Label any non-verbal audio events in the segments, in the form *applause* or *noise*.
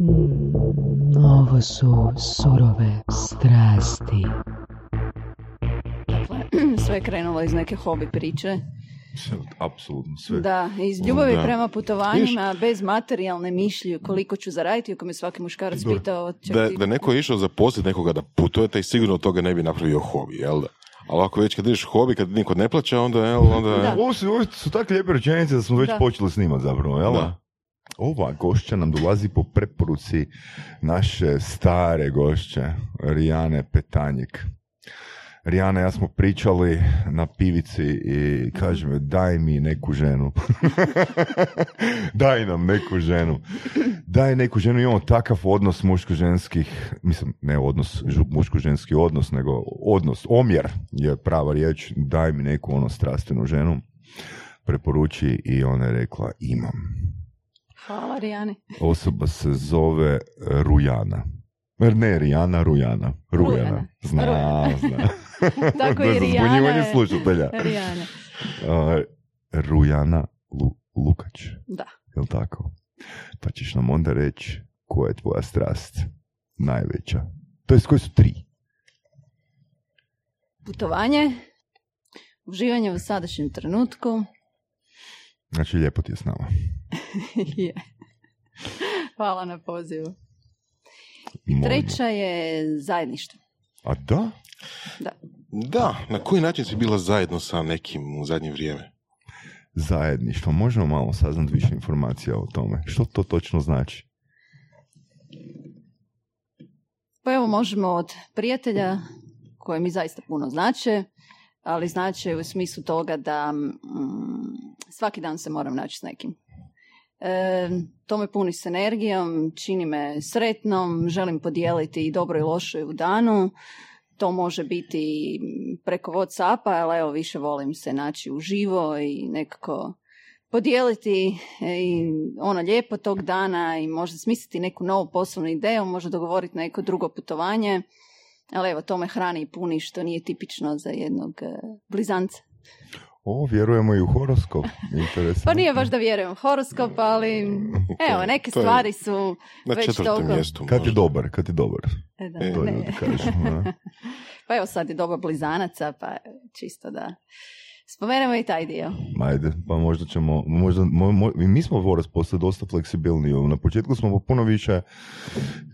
Mm, ovo su surove strasti. Dakle, *clears throat* sve je krenulo iz neke hobi priče. Sve, apsolutno sve. Da, iz ljubavi Da. prema putovanjima, bez materijalne mišlji koliko ću zaraditi, ako me svaki muškarac pitao... čak Da, ti- da neko je išao zaposliti nekoga da putuje, taj sigurno od toga ne bi napravio hobi, jel da? Ali ako već kad ideš hobi, kad niko ne plaća, onda, jel, onda... Da. Ovo su, ovo su tako lijepe rečenice da smo već Da. počeli snimati zapravo, jel? Da. Ova gošća nam dolazi po preporuci naše stare gošće, Rijane Petanjik. Rijana, ja smo pričali na pivici i kaže mi, daj mi neku ženu. *laughs* daj nam neku ženu. Daj neku ženu, imamo takav odnos muško-ženskih, mislim, ne odnos, muško-ženski odnos, nego odnos, omjer je prava riječ, daj mi neku ono strastvenu ženu, preporuči i ona je rekla, imam. Hvala, Rijani. Osoba se zove e, Rujana. Ne, Rijana, Rujana. Rujana. Rujana. Zna, Rujana. zna. *laughs* Tako je Rijana zbunjivanje je- slušatelja. Rijana. A, Rujana Lu- Lukač, Da. je li tako? Pa ćeš nam onda reći koja je tvoja strast najveća. To jest koje su tri? Putovanje, uživanje u sadašnjem trenutku. Znači, lijepo ti je s nama. *laughs* Je. Hvala na pozivu. Molimo. Treća je zajedništvo. A da? Da, na koji način si bila zajedno sa nekim u zadnje vrijeme? Zajedništvo. Možemo malo saznati više informacija o tome. Što to točno znači? Pa evo možemo od prijatelja koje mi zaista puno znače, ali znače u smislu toga da mm, svaki dan se moram naći s nekim. E, to me puni s energijom, čini me sretnom, želim podijeliti i dobro i loše u danu. To može biti preko Whatsappa, ali evo više volim se naći uživo i nekako podijeliti e, i ono lijepo tog dana i možda smisliti neku novu poslovnu ideju, možda dogovoriti neko drugo putovanje. Ali evo, to me hrani i puni što nije tipično za jednog e, blizanca. O, vjerujemo i u horoskop. Interesantno. *laughs* Pa nije baš da vjerujem u horoskop, ali *laughs* evo, neke je stvari su Na već toliko... mjestu. Kad je dobar, kad je dobar. E, da, E, To ne. kažu. da. *laughs* Pa evo sad je doba blizanaca, pa čisto da spomenemo i taj dio. Ajde, pa možda ćemo, možda, mo, mo- mi smo voras postali dosta fleksibilniji. Na početku smo puno više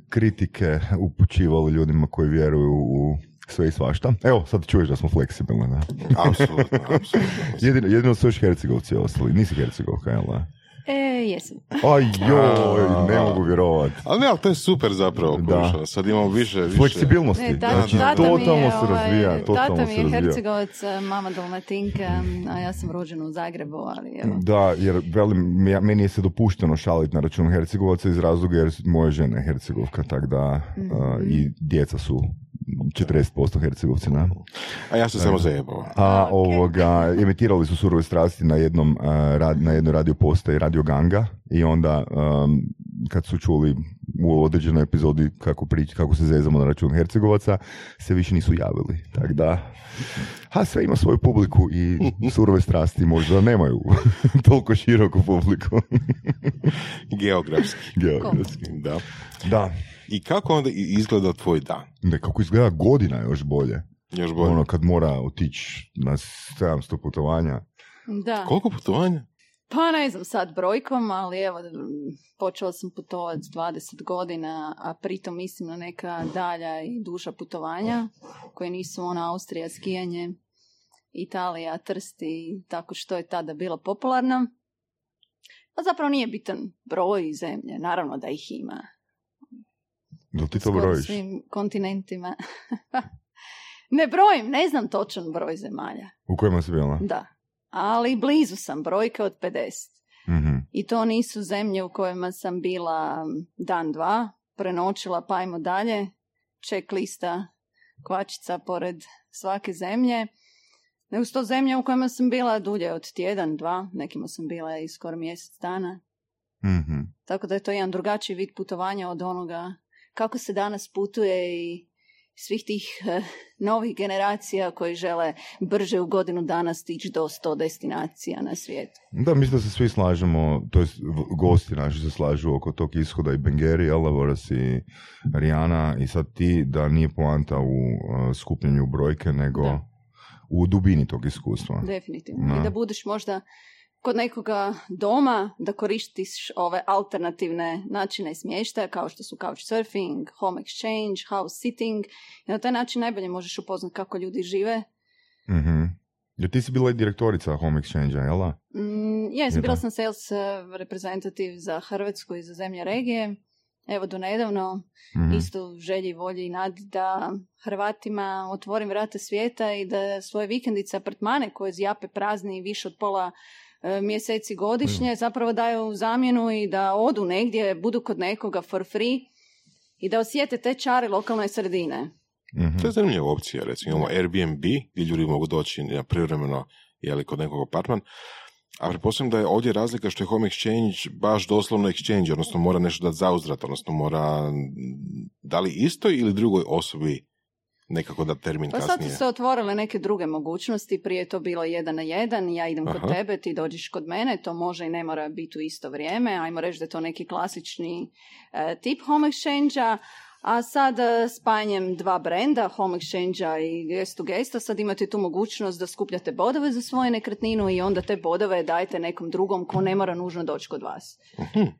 kritike upućivali ljudima koji vjeruju u sve i svašta. Evo, sad čuješ da smo fleksibilni, da. Apsolutno, apsolutno. Jedino, jedino su još Hercegovci ostali. Nisi Hercegovka, jel da? E, jesam. *laughs* Aj joj, ne mogu vjerovat. Ali ne, ali to je super zapravo. Da. Sad imamo više... više... Fleksibilnosti. Ne, tata, znači, tata mi totalno je, se ovaj, razvija. Totalno tata mi je. Hercegovac, mama Dalmatinka, a ja sam rođena u Zagrebu, ali evo. Da, jer velim, meni je se dopušteno šaliti na račun Hercegovaca iz razloga jer moja žena je Hercegovka, tako da Mhm. a, i djeca su 40% Hercegovci, na. A ja sam samo zajebao. A ovoga, emitirali su surove strasti na jednom rad, na jednoj radio postaji Radio Ganga i onda um, kad su čuli u određenoj epizodi kako, prič, kako se zezamo na račun Hercegovaca, se više nisu javili. Tako da, a sve ima svoju publiku i surove strasti možda nemaju *laughs* toliko široku publiku. Geografski. Geografski. Da. Da, I kako onda izgleda tvoj dan? ne, kako izgleda godina još bolje. Još bolje. Ono kad mora otići na 700 putovanja. Da. Koliko putovanja? Pa ne znam sad brojkom, ali evo, počela sam putovati s 20 godina, a pritom mislim na neka dalja i duža putovanja, koje nisu ona Austrija, skijanje, Italija, Trsti, tako što je tada bilo popularno. Pa zapravo nije bitan broj zemlje, naravno da ih ima. Da ti to brojiš? svim kontinentima. *laughs* ne brojim, ne znam točan broj zemalja, U kojima si bila? da. Ali blizu sam brojke od 50. Mhm. I to nisu zemlje u kojima sam bila dan, dva, prenoćila pa ajmo dalje, ček lista kvačica pored svake zemlje. Nego to zemlje u kojima sam bila dulje od tjedan, dva, nekima sam bila i skoro mjesec dana. Mhm. Tako da je to jedan drugačiji vid putovanja od onoga kako se danas putuje i svih tih eh, novih generacija koji žele brže u godinu dana stići do 100 destinacija na svijetu. Da, mislim da se svi slažemo, to jest gosti naši se slažu oko tog ishoda i Bengeri, Elavoras i Rijana i sad ti da nije poanta u uh, brojke nego Da. u dubini tog iskustva. Definitivno. Da. I da budeš možda kod nekoga doma, da koristiš ove alternativne načine smještaja kao što su couchsurfing, home exchange, house sitting. I na taj način najbolje možeš upoznati kako ljudi žive. Mhm. Jer ti si bila i direktorica Home Exchange-a, jel da? Mm, Je bila sam sales eh, reprezentativ za Hrvatsku i za zemlje regije. Evo do nedavno, Mhm. isto želji, volji i nadi da Hrvatima otvorim vrata svijeta i da svoje vikendice, apartmane koje zjape prazni više od pola mjeseci godišnje zapravo daju zamjenu i da odu negdje, budu kod nekoga for free i da osjete te čare lokalne sredine. Mhm. To je zanimljiva opcija, recimo imamo Airbnb gdje ljudi mogu doći na privremeno jeli, kod nekog apartman, a pretpostavljam da je ovdje razlika što je home exchange baš doslovno exchange, odnosno mora nešto dati zauzvrat, odnosno mora mm, da li istoj ili drugoj osobi nekako da termin Pa sad kasnije. su se otvorile neke druge mogućnosti, prije je to bilo jedan na jedan, ja idem kod Aha. tebe, ti dođeš kod mene, to može i ne mora biti u isto vrijeme, ajmo reći da je to neki klasični e, tip home exchange a sad e, spajanjem dva brenda, home exchange i guest to guest sad imate tu mogućnost da skupljate bodove za svoju nekretninu i onda te bodove dajete nekom drugom ko ne mora nužno doći kod vas.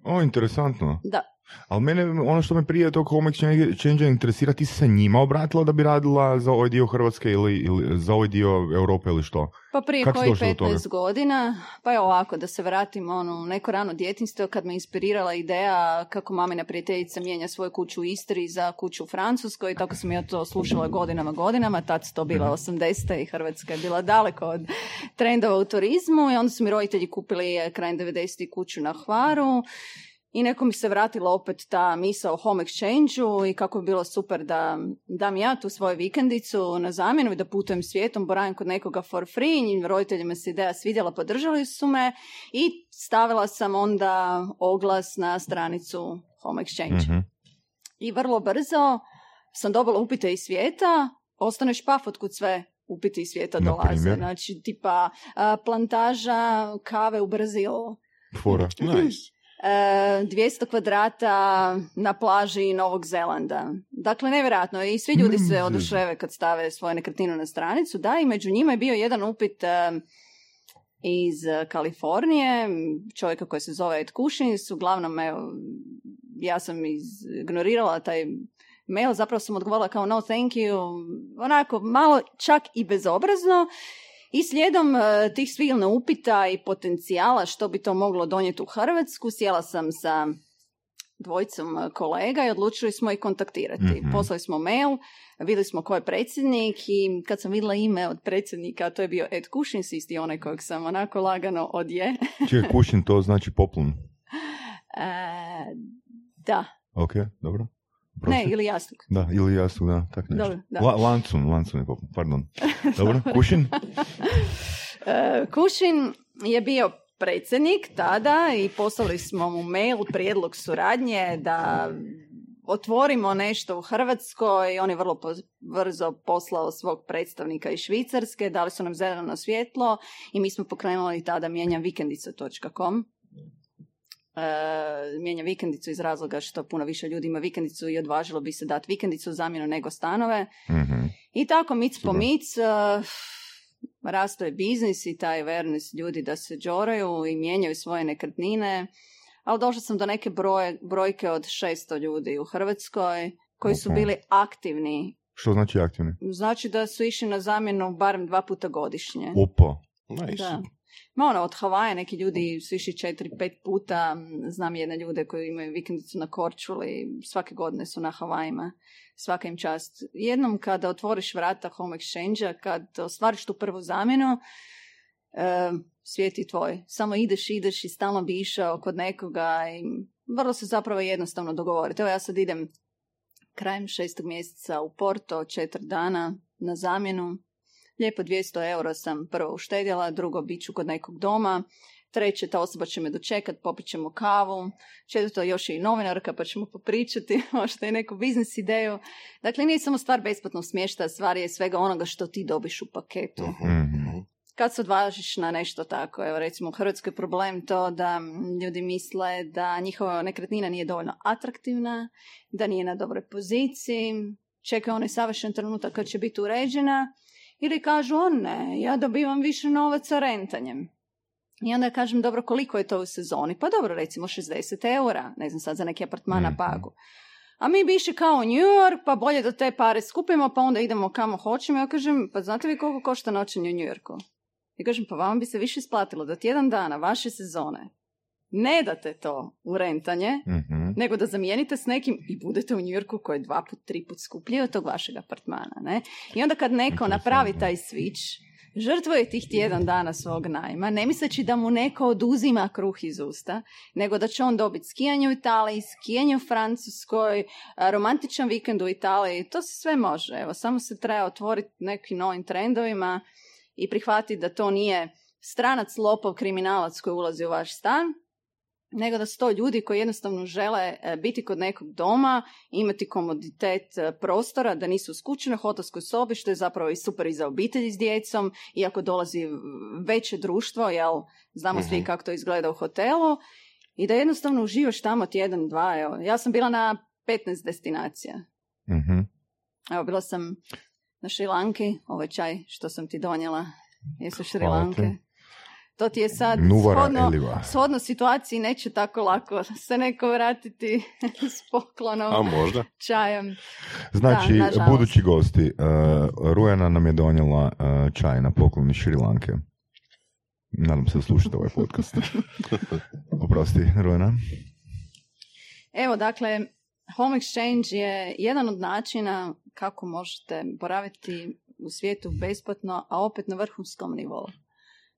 O, interesantno. Da, Ali mene, ono što me prije tog home exchange interesira, ti si se njima obratila da bi radila za ovaj dio Hrvatske ili, ili za ovaj dio Europe ili što? Pa prije koji došla do toga? 15 godina, pa je ovako, da se vratim ono, neko rano djetinjstvo kad me inspirirala ideja kako mamina prijateljica mijenja svoju kuću u Istri za kuću u Francuskoj i tako sam ja to slušala godinama godinama, tad su to bila 80. i Hrvatska je bila daleko od trendova u turizmu i onda su mi roditelji kupili eh, krajem 90. kuću na Hvaru i neko mi se vratila opet ta misa o home exchange i kako bi bilo super da dam ja tu svoju vikendicu na zamjenu i da putujem svijetom, boravim kod nekoga for free, i roditeljima se ideja svidjela, podržali su me i stavila sam onda oglas na stranicu home exchange. Mhm. I vrlo brzo sam dobila upite iz svijeta, ostaneš paf otkud sve upiti iz svijeta Na dolaze. primjer? Znači, tipa a, plantaža kave u Brazilu, Fora. Nice. E, 200 kvadrata na plaži Novog Zelanda. Dakle, nevjerojatno. I svi ljudi se Mm. oduševe kad stave svoju nekretninu na stranicu. Da, i među njima je bio jedan upit e, iz e, Kalifornije, čovjeka koji se zove Ed Kushins. Uglavnom, evo, ja sam ignorirala taj mail, zapravo sam odgovorila kao no thank you, onako malo čak i bezobrazno. I slijedom e, tih svilna upita i potencijala što bi to moglo donijeti u Hrvatsku, sjela sam sa dvojicom e, kolega i odlučili smo ih kontaktirati. Mhm. Poslali smo mail, vidjeli smo ko je predsjednik i kad sam vidjela ime od predsjednika, to je bio Ed Kušins, isti onaj kojeg sam onako lagano odje. *laughs* Čekaj, kušin to znači poplun. E, da, Ok, dobro. Ne, ili jastuk. Da, ili jasu, da, tak nešto. Dobro, da. La, lancun, lancun je poplun, pardon. *laughs* Dobro, kušin? *laughs* E, Kušin je bio predsjednik tada i poslali smo mu mail, prijedlog suradnje da otvorimo nešto u Hrvatskoj i on je vrlo po- brzo poslao svog predstavnika iz Švicarske, dali su nam zeleno svjetlo i mi smo pokrenuli tada mijenjamvikendica.com e, mijenja vikendicu iz razloga što puno više ljudi ima vikendicu i odvažilo bi se dati vikendicu u zamjenu nego stanove. Mhm. I tako mic po mic uh, rasto je biznis i taj awareness ljudi da se džoraju i mijenjaju svoje nekretnine. Ali došla sam do neke broje, brojke od 600 ljudi u Hrvatskoj koji su bili aktivni. Što znači aktivni? Znači da su išli na zamjenu barem dva puta godišnje. Opa. Nice. Da. Ma ono, od Havaja neki ljudi su išli četiri, pet puta. Znam jedne ljude koji imaju vikendicu na Korčuli. Svake godine su na Havajima. Svaka im čast. Jednom kada otvoriš vrata home exchange kad ostvariš tu prvu zamjenu, e, svijet je tvoj. Samo ideš, ideš i stalno bi išao kod nekoga i vrlo se zapravo jednostavno dogovoriti. Evo ja sad idem krajem šestog mjeseca u Porto, četiri dana na zamjenu. Lijepo 200 euro sam prvo uštedjela, drugo bit ću kod nekog doma. treće ta osoba će me dočekat, popit ćemo kavu, četvrto još je i novinarka pa ćemo popričati, *laughs* možda i neku biznis ideju. Dakle, nije samo stvar besplatnog smještaja, stvar je svega onoga što ti dobiš u paketu. Mhm, Mhm. Kad se odvažiš na nešto tako, evo recimo u Hrvatskoj je problem to da ljudi misle da njihova nekretnina nije dovoljno atraktivna, da nije na dobroj poziciji, čekaju onaj savršen trenutak kad će biti uređena ili kažu on ne, ja dobivam više novaca rentanjem. I onda kažem, dobro, koliko je to u sezoni? Pa dobro, recimo 60 eura, ne znam sad za neki apartman na Mhm. Pagu. A mi bi išli kao New York, pa bolje da te pare skupimo, pa onda idemo kamo hoćemo. Ja kažem, pa znate vi koliko košta noćenje u New Yorku? I kažem, pa vama bi se više isplatilo da tjedan dana vaše sezone ne date to u rentanje, Mhm. nego da zamijenite s nekim i budete u New Yorku koji je dva put, tri put skuplji od tog vašeg apartmana. Ne? I onda kad neko napravi taj switch, žrtvuje tih tjedan dana svog najma, ne misleći da mu neko oduzima kruh iz usta, nego da će on dobiti skijanje u Italiji, skijanje u Francuskoj, romantičan vikend u Italiji, to se sve može. Evo, samo se treba otvoriti nekim novim trendovima i prihvatiti da to nije stranac, lopov, kriminalac koji ulazi u vaš stan, nego da su to ljudi koji jednostavno žele e, biti kod nekog doma, imati komoditet e, prostora, da nisu u skučenoj hotelskoj sobi, što je zapravo i super i za obitelji s djecom, iako dolazi veće društvo, jel, znamo svi Mhm. kako to izgleda u hotelu, i da jednostavno uživaš tamo tjedan, dva, evo. Ja sam bila na 15 destinacija. Mhm. Evo, bila sam na Šrilanki, ovaj čaj što sam ti donijela, jesu Šrilanke. To ti je sad shodno, shodno situaciji neće tako lako se neko vratiti *laughs* s poklonom, A možda? čajem. Znači, Da, budući gosti, uh, Rujana nam je donijela uh, čaj na poklon iz Šrilanke. Nadam se da slušate ovaj podcast. *laughs* Oprosti, Rujana. Evo, dakle, home exchange je jedan od načina kako možete boraviti u svijetu besplatno, a opet na vrhunskom nivou.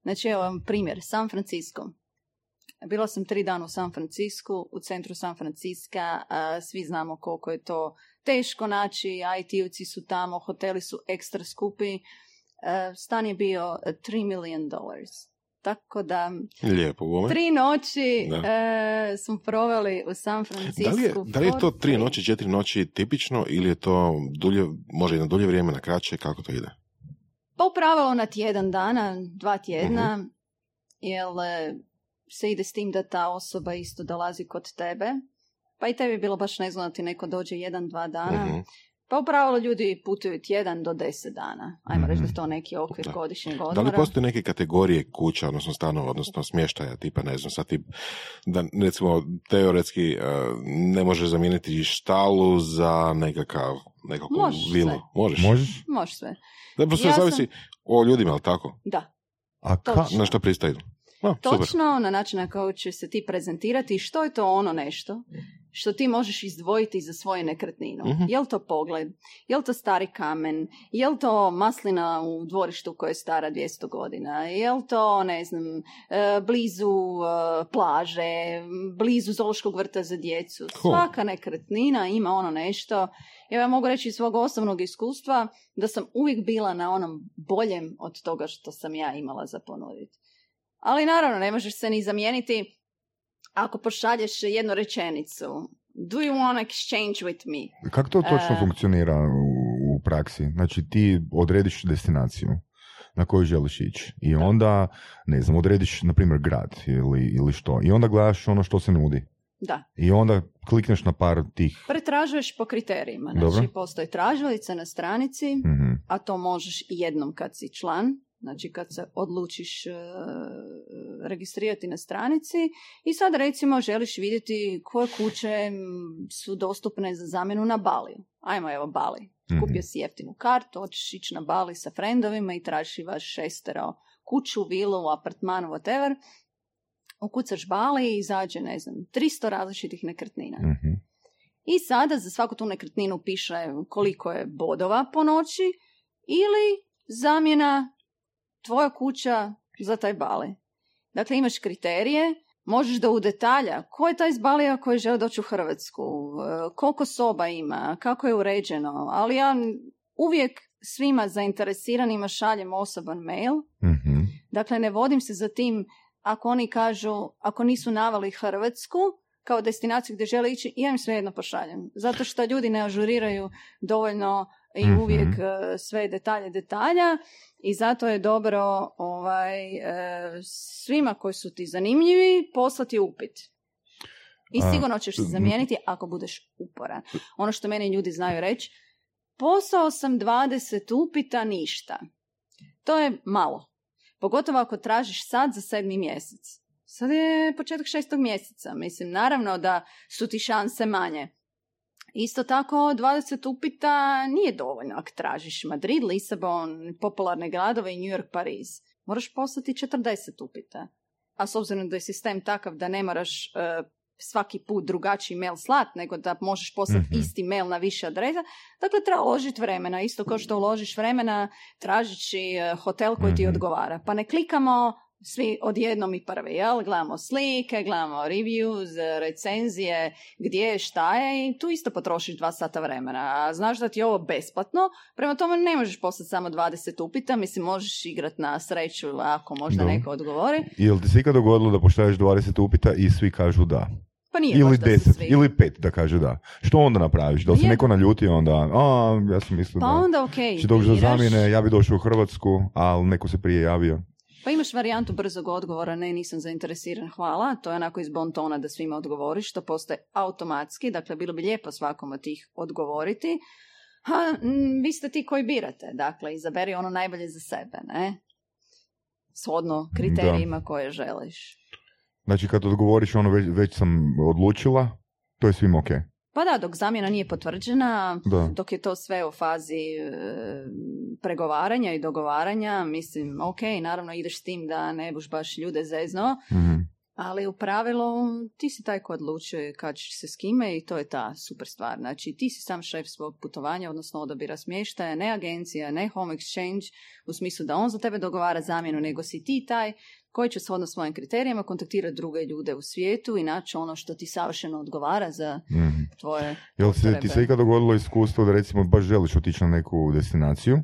Znači, evo vam primjer, San Francisco. Bila sam tri dana u San Francisku, u centru San Francisca, a, svi znamo koliko je to teško naći, IT-ovci su tamo, hoteli su ekstra skupi, E, stan je bio 3 million dollars. Tako da, Lijepo tri noći Da. e, smo proveli u San Francisco. Da li, je, da li je to tri noći, četiri noći tipično ili je to dulje, može i na dulje vrijeme, na kraće, kako to ide? Pa u pravilu na tjedan dana, dva tjedna, Mhm. jer e, se ide s tim da ta osoba isto dolazi kod tebe. Pa i tebi je bilo baš nezgodno da ti neko dođe jedan, dva dana. Mhm. Pa u pravilu ljudi putuju tjedan do deset dana. Ajmo reći da je to neki okvir Da. godišnjeg Da li odmora. postoje neke kategorije kuća, odnosno stanova, odnosno smještaja, tipa, ne znam, sad ti, da recimo, teoretski eh, ne može zamijeniti štalu za nekakav, nekakvu Možeš vilu. sve. Možeš? Možeš? Može sve. Da, sve Ja sam- zavisi o ljudima, ali tako? Da. A ka, Točno. Na što pristaju? Super. Točno na način na koji će se ti prezentirati i što je to ono nešto što ti možeš izdvojiti za svoju nekretninu. Mhm. Je li to pogled? Je li to stari kamen? Je li to maslina u dvorištu koja je stara 200 godina? Je li to, ne znam, e, blizu e, plaže, blizu zoološkog vrta za djecu? Cool. Svaka nekretnina ima ono nešto. Evo ja mogu reći iz svog osobnog iskustva da sam uvijek bila na onom boljem od toga što sam ja imala za ponuditi. Ali naravno, ne možeš se ni zamijeniti ako pošalješ jednu rečenicu. Do you want exchange with me? kako to točno E. funkcionira u, u praksi? Znači, ti odrediš destinaciju na koju želiš ići i onda, ne znam, odrediš, na primjer, grad ili, ili što. I onda gledaš ono što se nudi. Da. I onda klikneš na par tih... Pretražuješ po kriterijima. Znači, Dobro. postoji tražilica na stranici, Mhm. a to možeš i jednom kad si član, znači kad se odlučiš e, registrirati na stranici i sad recimo želiš vidjeti koje kuće su dostupne za zamjenu na Bali. Ajmo evo Bali. Kupio si jeftinu kartu, hoćeš ići na Bali sa frendovima i tražiš vaš šestero kuću, vilu, apartman, whatever. Ukucaš Bali i izađe, ne znam, 300 različitih nekretnina. Mhm. I sada za svaku tu nekretninu piše koliko je bodova po noći ili zamjena tvoja kuća za taj Bali. Dakle, imaš kriterije, možeš da u detalja ko je taj iz Balija koji želi doći u Hrvatsku, e, koliko soba ima, kako je uređeno, ali ja uvijek svima zainteresiranima šaljem osoban mail, Mhm. dakle ne vodim se za tim ako oni kažu, ako nisu navali Hrvatsku kao destinaciju gdje žele ići, ja im svejedno pošaljem. Zato što ljudi ne ažuriraju dovoljno i Mhm. uvijek e, sve detalje detalja i zato je dobro ovaj, e, svima koji su ti zanimljivi poslati upit. I sigurno ćeš se zamijeniti ako budeš uporan. Ono što meni ljudi znaju reći, poslao sam 20 upita, ništa. To je malo. Pogotovo ako tražiš sad za sedmi mjesec. Sad je početak šestog mjeseca. Mislim, naravno da su ti šanse manje. Isto tako, 20 upita nije dovoljno ako tražiš Madrid, Lisabon, popularne gradove i New York, Pariz. Moraš poslati 40 upita. A s obzirom da je sistem takav da ne moraš e, svaki put drugačiji mail slat, nego da možeš poslati Mhm. isti mail na više adresa, dakle treba uložiti vremena. Isto kao što uložiš vremena tražići e, hotel koji ti Mhm. odgovara. Pa ne klikamo svi odjednom i prvi, jel? Gledamo slike, gledamo reviews, recenzije, gdje je, šta je i tu isto potrošiš dva sata vremena. A znaš da ti je ovo besplatno, prema tome ne možeš poslati samo 20 upita, mislim možeš igrati na sreću ako možda Da. neko odgovori. Jel ti se ikad dogodilo da pošalješ 20 upita i svi kažu da? Pa nije ili baš da su 10, svi. ili 5 da kaže da. Što onda napraviš? Da li se neko naljuti onda, a, ja sam mislio Pa da onda okej, će doći do biraš. zamjene, ja bi došao u Hrvatsku, ali neko se prije javio. Pa imaš varijantu brzog odgovora, ne, nisam zainteresiran, hvala. To je onako iz bontona da svima odgovoriš, to postaje automatski, dakle bilo bi lijepo svakom od tih odgovoriti. Ha, vi ste ti koji birate, dakle izaberi ono najbolje za sebe, ne? Shodno kriterijima koje želiš. Znači kad odgovoriš ono već, već sam odlučila, to je svim ok. Pa da, dok zamjena nije potvrđena, Da. dok je to sve u fazi e, pregovaranja i dogovaranja, mislim, ok, naravno ideš s tim da ne buš baš ljude zezno, Mhm. Ali u pravilu ti si taj ko odlučuje kad ćeš se s kime i to je ta super stvar. Znači ti si sam šef svog putovanja, odnosno odabira smještaja, ne agencija, ne home exchange, u smislu da on za tebe dogovara zamjenu, nego si ti taj koji će shodno svojim kriterijima kontaktirati druge ljude u svijetu i naći ono što ti savršeno odgovara za Mhm. tvoje Jel se, ti se ikad dogodilo iskustvo da recimo baš želiš otići na neku destinaciju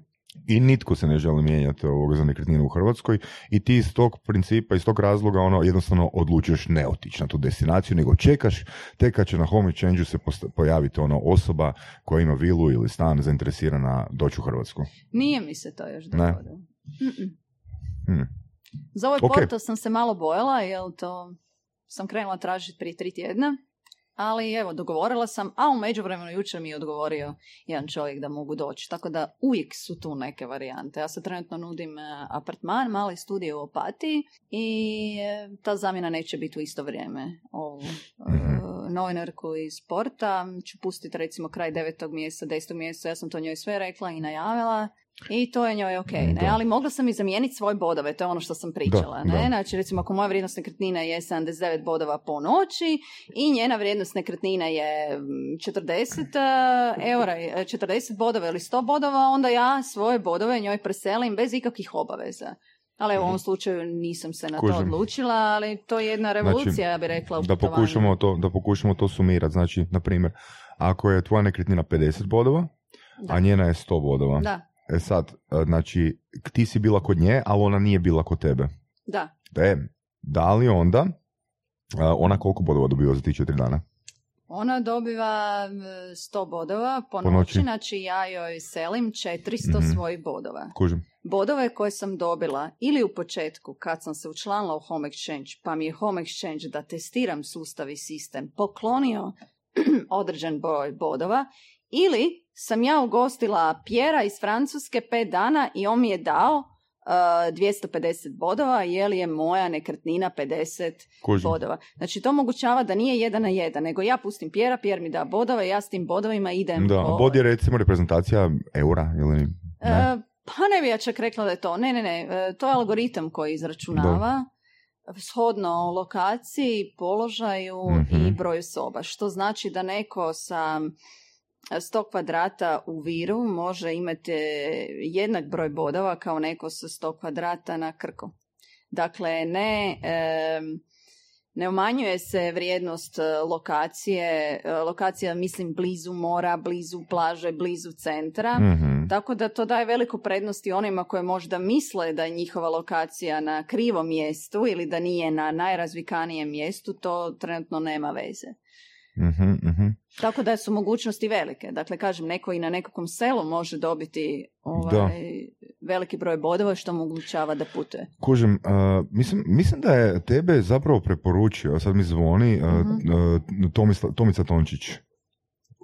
i nitko se ne želi mijenjati ovoga za nekretninu u Hrvatskoj i ti iz tog principa, iz tog razloga ono jednostavno odlučuješ ne otići na tu destinaciju, nego čekaš tek kad će na home exchange se posta- pojaviti ono osoba koja ima vilu ili stan zainteresirana doći u Hrvatsku. Nije mi se to još dogodilo. Za ovaj Ok. portal sam se malo bojala, jer to sam krenula tražiti prije tri tjedna. Ali evo, dogovorila sam, a u međuvremenu jučer mi je odgovorio jedan čovjek da mogu doći. Tako da uvijek su tu neke varijante. Ja sad trenutno nudim e, apartman, mali studio u Opatiji i e, ta zamjena neće biti u isto vrijeme. Ovu e, Mhm. Novinarku iz sporta ću pustiti recimo kraj devetog mjeseca, desetog mjeseca, ja sam to njoj sve rekla i najavila. I to je njoj ok, ne? Da. ali mogla sam i zamijeniti svoje bodove, to je ono što sam pričala. Da, ne? da. Znači, recimo, ako moja vrijednost nekretnine je 79 bodova po noći i njena vrijednost nekretnine je mm, 40 e, eura, e, 40 bodova ili 100 bodova, onda ja svoje bodove njoj preselim bez ikakvih obaveza. Ali u ovom slučaju nisam se na to Mhm. Odlučila, ali to je jedna revolucija, ja bih rekla, u da pokušamo to, da pokušamo to sumirati. Znači, na primjer, ako je tvoja nekretnina 50 bodova, Da. a njena je 100 bodova. Da, E sad, e, znači, ti si bila kod nje, ali ona nije bila kod tebe. da. E, da li onda e, ona koliko bodova dobiva za ti četiri dana? Ona dobiva m, 100 bodova po, noći, znači ja joj selim 400 Mhm. svojih bodova. Kužim. Bodove koje sam dobila ili u početku kad sam se učlanila u Home Exchange, pa mi je Home Exchange da testiram sustav i sistem poklonio *clears throat* određen broj bodova, ili sam ja ugostila Pjera iz Francuske pet dana i on mi je dao 250 bodova, jer je moja nekretnina 50 Kužim. bodova. Znači to omogućava da nije jedan na jedan, nego ja pustim Pjera, Pjer mi da bodove, ja s tim bodovima idem Da, po- bod je recimo reprezentacija eura ili ne? E, pa ne bi ja čak rekla da je to. Ne, ne, ne. e, To je algoritam koji izračunava shodno lokaciji, položaju Mhm. i broju soba. Što znači da neko sa 100 kvadrata u Viru može imati jednak broj bodova kao neko sa 100 kvadrata na Krku. Dakle, ne... Ne umanjuje se vrijednost e, lokacije, e, lokacija mislim blizu mora, blizu plaže, blizu centra, Mhm. tako da to daje veliku prednost i onima koje možda misle da je njihova lokacija na krivom mjestu ili da nije na najrazvikanijem mjestu, to trenutno nema veze. Mhm, mhm. Tako da su mogućnosti velike. Dakle, kažem, neko i na nekakvom selu može dobiti ovaj, veliki broj bodova što mu omogućava da putuje. Kužim, uh, mislim, mislim da je tebe zapravo preporučio, sad mi zvoni, uh, Mhm. uh, Tomisla- Tomica Tončić.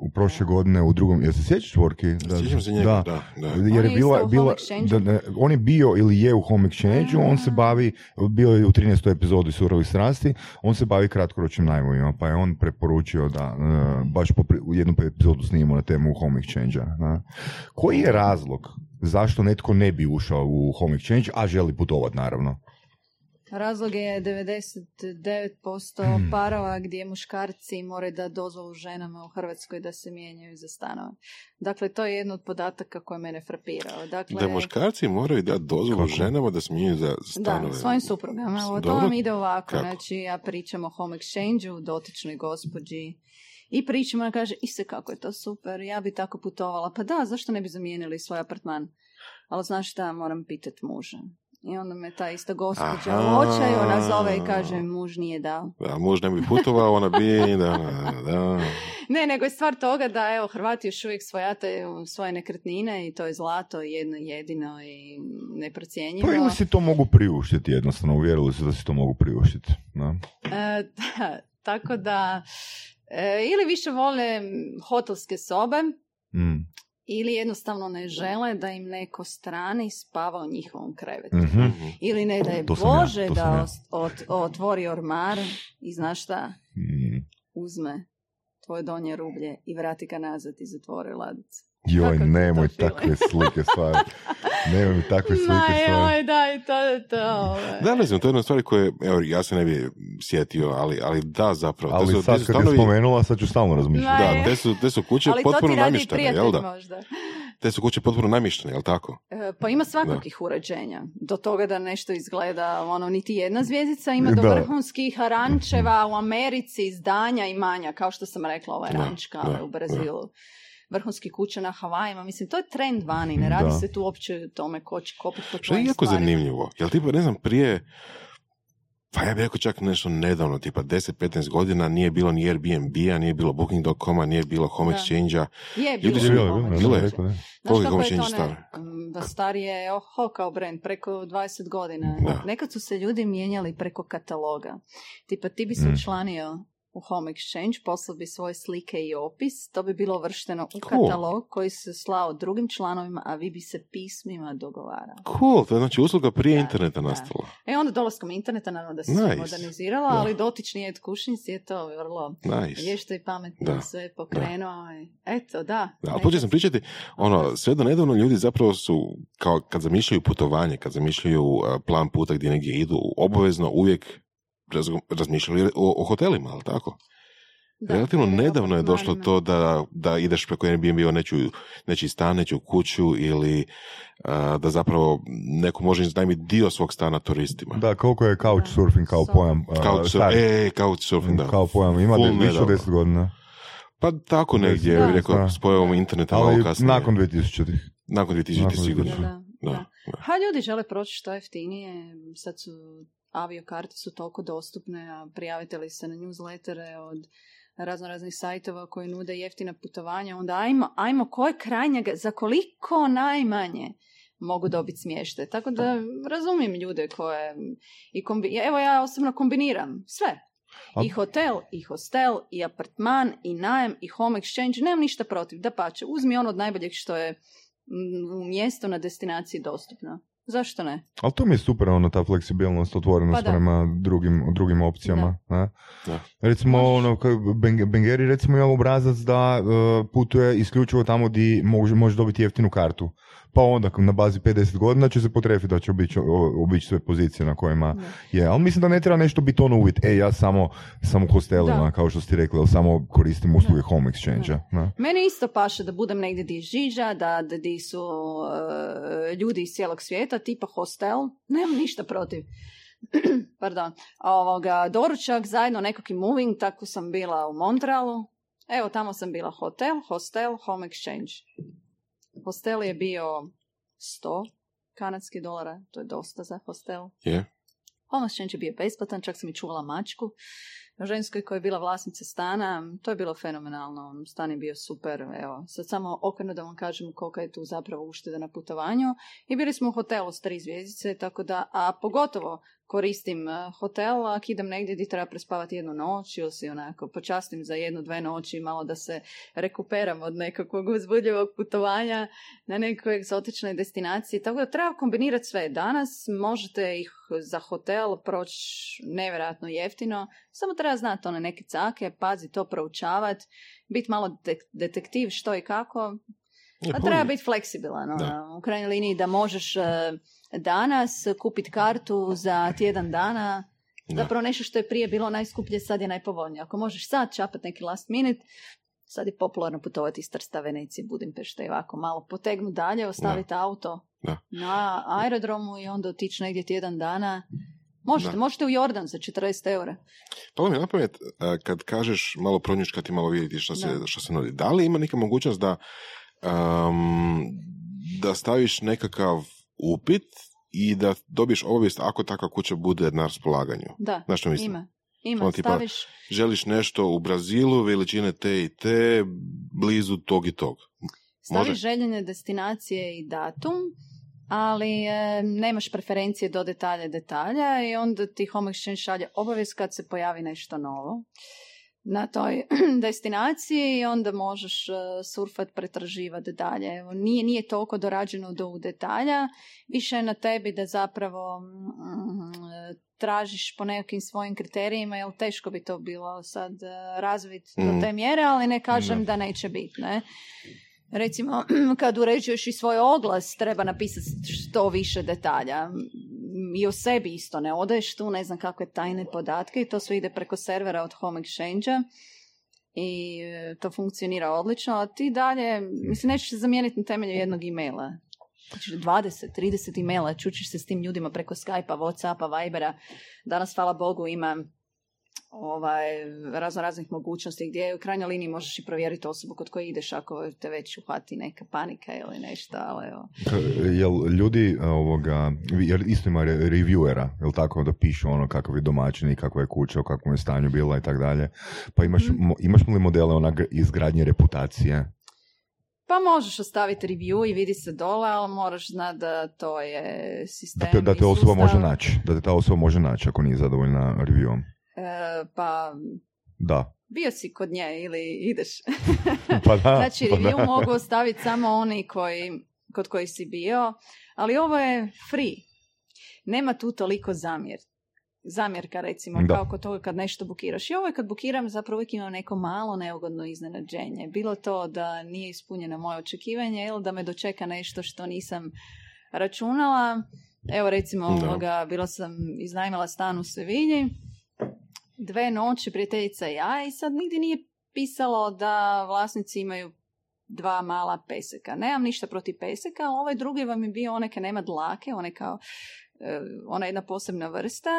U prošle godine u drugom, jel se sjećaš Vorki? Sjećam se njega, da, da. Jer On je je bila, bila da, ne, on je bio ili je u Home Exchange, on se bavi, bio je u 13. epizodi Surovih strasti, on se bavi kratkoročnim najmovima, pa je on preporučio da uh, baš po, u jednu epizodu snimimo na temu Home Exchange-a. da. Koji je razlog zašto netko ne bi ušao u Home Exchange, a želi putovat naravno? Razlog je 99% Hmm. parova gdje muškarci moraju da dozvolu ženama u Hrvatskoj da se mijenjaju za stanove. Dakle, to je jedno od podataka koje mene frapirao. Dakle, Da muškarci moraju dati dozvolu Kako? ženama da smiju za za Da, stanove. svojim suprugama. Ovo to vam ide ovako. Kako? Znači, ja pričam o home exchange-u, dotičnoj gospođi i pričam, ona kaže, ise kako je to super, ja bi tako putovala. Pa da, zašto ne bi zamijenili svoj apartman? Ali znaš šta, moram pitat muža. I onda me ta ista gospođa Aha. u očaju nazove i kaže, muž nije dao. Da, muž ne bi putovao, ona bi, da, da. Ne, nego je stvar toga da evo Hrvati još uvijek svojataju svoje nekretnine i to je zlato jedno jedino i neprocjenjivo. Pa ili si to mogu priuštiti jednostavno, uvjerili se da si to mogu priuštiti. Da? E, da, tako da e, ili više vole hotelske sobe Mm. Ili jednostavno ne žele da im neko strani spava u njihovom krevetu. Mhm. Mhm. Ili ne da je To sam ja, Bože da ja. os- ot- otvori ormar i znaš šta, Mm. uzme tvoje donje rublje i vrati ga nazad i zatvori ladicu. Joj, je nemoj takve slike stvari. nemoj mi takve slike Ma stvari. joj, daj, to je to. ovaj. Da, ne znam, to je jedna stvar koje, evo, ja se ne bi sjetio, ali, ali da, zapravo. Ali su, sad kad je stanovi- spomenula, sad ću stalno razmišljati. je. Da, te su, te su kuće Ali potpuno namještene, jel prijatelj da? možda. Te su kuće potpuno namještene, jel tako? E, Pa ima svakakih uređenja. Do toga da nešto izgleda, ono, niti jedna zvijezdica ima do Da. vrhunskih rančeva u Americi, izdanja i manja, kao što sam rekla, ovaj Da, ranč kao da, u Brazilu. Vrhunski kuće na Havajima. Mislim, to je trend vani. Ne radi Da. se tu uopće o tome ko će kopati po Što je jako stvarima. zanimljivo. Jel tipa, ne znam, prije, pa ja bih rekao čak nešto nedavno, tipa 10-15 godina nije bilo ni Airbnb-a, nije bilo Booking.com-a, nije bilo Home Da. Exchange-a. Je, Ljudi bilo je Bilo je, Home bilo je, Bilo je. Koliko Home Exchange star? Mm, Da star je oho kao brand, preko 20 godina. Da. Nekad su se ljudi mijenjali preko kataloga. Tipa ti bi se Mm. učlanio u Home Exchange, poslao bi svoje slike i opis, to bi bilo uvršteno u Cool. katalog koji se slao drugim članovima, a vi bi se pismima dogovarali. Cool, to je znači usluga prije Da, interneta da. nastala. E onda dolaskom interneta, naravno da se sve Nice. moderniziralo, Da. ali dotični Ed Kušins je to vrlo Nice. vješto i pametno Da. sve pokrenuo. i Eto, da. Da, ali počeo sam pričati, ono, sve do nedavno ljudi zapravo su, kao kad zamišljaju putovanje, kad zamišljaju uh, plan puta gdje negdje idu, obavezno uvijek razmišljali o, o hotelima, ali tako? Da, Relativno nedavno je došlo to da, da ideš preko Airbnb-a nečiju, nečiji stan, nečiju kuću ili uh, da zapravo neko može iznajmiti dio svog stana turistima. Da, koliko je couchsurfing kao pojam? a, Couch, star? e, couchsurfing, da. Kao pojam, ima Full de- više od nedavno. 10 godina. Pa tako negdje, Da. rekao, Da. s pojavom interneta malo Ali kasnije. nakon 2000-ih. nakon 2000 nakon sigurno. 2000. Da, Da, da. da. Ha, ljudi žele proći što jeftinije, sad su aviokarte su toliko dostupne, a prijavite li se na newslettere od razno raznih sajtova koji nude jeftina putovanja, onda ajmo, ajmo ko je krajnjega, za koliko najmanje mogu dobiti smještaj. Tako da razumijem ljude koje i kombi... Evo ja osobno kombiniram sve. I hotel, i hostel, i apartman, i najem, i home exchange. Nemam ništa protiv, da pače. Uzmi ono od najboljeg što je u mjestu na destinaciji dostupno. Zašto ne? Ali to mi je super, ono, ta fleksibilnost, otvorenost Pa da. prema drugim, drugim opcijama. Ne? Da. Recimo, Možeš. ono, Bengeri recimo ima obrazac da e, putuje isključivo tamo gdje može, može dobiti jeftinu kartu. Pa onda na bazi 50 godina će se potrefiti da će obići, obići sve pozicije na kojima Da. je. Ali mislim da ne treba nešto biti ono uvjet, e, ja samo, samo u hostelima, Da. kao što ste rekli, ali samo koristim usluge Da. home exchange-a. ne? Meni isto paše da budem negdje di žiža, da, da di su e, ljudi iz cijelog svijeta, tipa hostel. Nemam ništa protiv. *clears throat* pardon, ovoga, doručak, zajedno nekakvi moving, tako sam bila u Montrealu. Evo, tamo sam bila hotel, hostel, home exchange. Hostel je bio 100 kanadskih dolara, to je dosta za hostel. Je. Exchange je bio besplatan, čak sam i čuvala mačku ženskoj koja je bila vlasnica stana, to je bilo fenomenalno, stan je bio super, evo, sad samo okrenuo da vam kažem kolika je tu zapravo ušteda na putovanju i bili smo u hotelu s tri zvijezdice, tako da, a pogotovo koristim eh, hotel, ako idem negdje gdje treba prespavati jednu noć ili si onako počastim za jednu, dve noći malo da se rekuperam od nekakvog uzbudljivog putovanja na nekoj egzotičnoj destinaciji. Tako da treba kombinirati sve. Danas možete ih za hotel proći nevjerojatno jeftino, samo treba znati one neke cake, pazi to proučavati, biti malo detektiv što i kako, a treba biti fleksibilan. Ono, u krajnjoj liniji da možeš eh, danas kupiti kartu za tjedan dana, zapravo nešto što je prije bilo najskuplje, sad je najpovoljnije. Ako možeš sad čapati neki last minute, sad je popularno putovati iz Trsta, Venecije, Budimpešte i ovako malo potegnu dalje, ostaviti auto na aerodromu i onda otići negdje tjedan dana. Možete, možete u Jordan za 40 eura. Pa mi na pamet, e, kad kažeš malo pronjučkati, malo vidjeti što se, što se nudi. Da li ima neka mogućnost da, da staviš nekakav upit i da dobiješ obavijest ako takva kuća bude na raspolaganju. Da, Znaš što mislim? ima. Ima, ono, tipa, staviš... Želiš nešto u Brazilu, veličine te i te, blizu tog i tog. Staviš Može? željene destinacije i datum, ali e, nemaš preferencije do detalja detalja i onda ti Home Exchange šalje obavijest kad se pojavi nešto novo na toj *clears throat* destinaciji i onda možeš uh, surfat, pretraživati dalje. Evo, nije, nije toliko dorađeno do u detalja, više je na tebi da zapravo mm, tražiš po nekim svojim kriterijima, jer teško bi to bilo sad uh, razviti do mm. te mjere, ali ne kažem da neće biti. Ne? Recimo, *clears throat* kad uređuješ i svoj oglas, treba napisati što više detalja i o sebi isto ne odeš tu, ne znam kakve tajne podatke i to sve ide preko servera od Home Exchange i e, to funkcionira odlično, a ti dalje, mislim, nećeš se zamijeniti na temelju jednog e-maila. Znači 20, 30 e-maila, čučiš se s tim ljudima preko Skype-a, Whatsappa, Vibera. Danas, hvala Bogu, ima ovaj, razno raznih mogućnosti gdje u krajnjoj liniji možeš i provjeriti osobu kod koje ideš ako te već uhvati neka panika ili nešto, ali evo. Jel ljudi ovoga, jer isto ima reviewera, jel tako, da pišu ono kakav je domaćin i kakva je kuća, u kakvom je stanju bila i tako dalje. Pa imaš, mm imaš li modele onak izgradnje reputacije? Pa možeš ostaviti review i vidi se dole, ali moraš znati da to je sistem Da te, da te osoba može naći, da te ta osoba može naći ako nije zadovoljna reviewom. E, pa da. bio si kod nje ili ideš. *laughs* pa da, znači, pa review *laughs* mogu ostaviti samo oni koji, kod koji si bio, ali ovo je free. Nema tu toliko zamjer. Zamjerka recimo, da. kao kod toga kad nešto bukiraš. I ovo je kad bukiram zapravo uvijek imam neko malo neugodno iznenađenje. Bilo to da nije ispunjeno moje očekivanje ili da me dočeka nešto što nisam računala. Evo recimo, ovoga, bila sam iznajmila stan u Sevilji dve noći prijateljica i ja i sad nigdje nije pisalo da vlasnici imaju dva mala peseka. Nemam ništa protiv peseka, ali ovaj drugi vam je bio onaj nema dlake, onaj kao, e, ona jedna posebna vrsta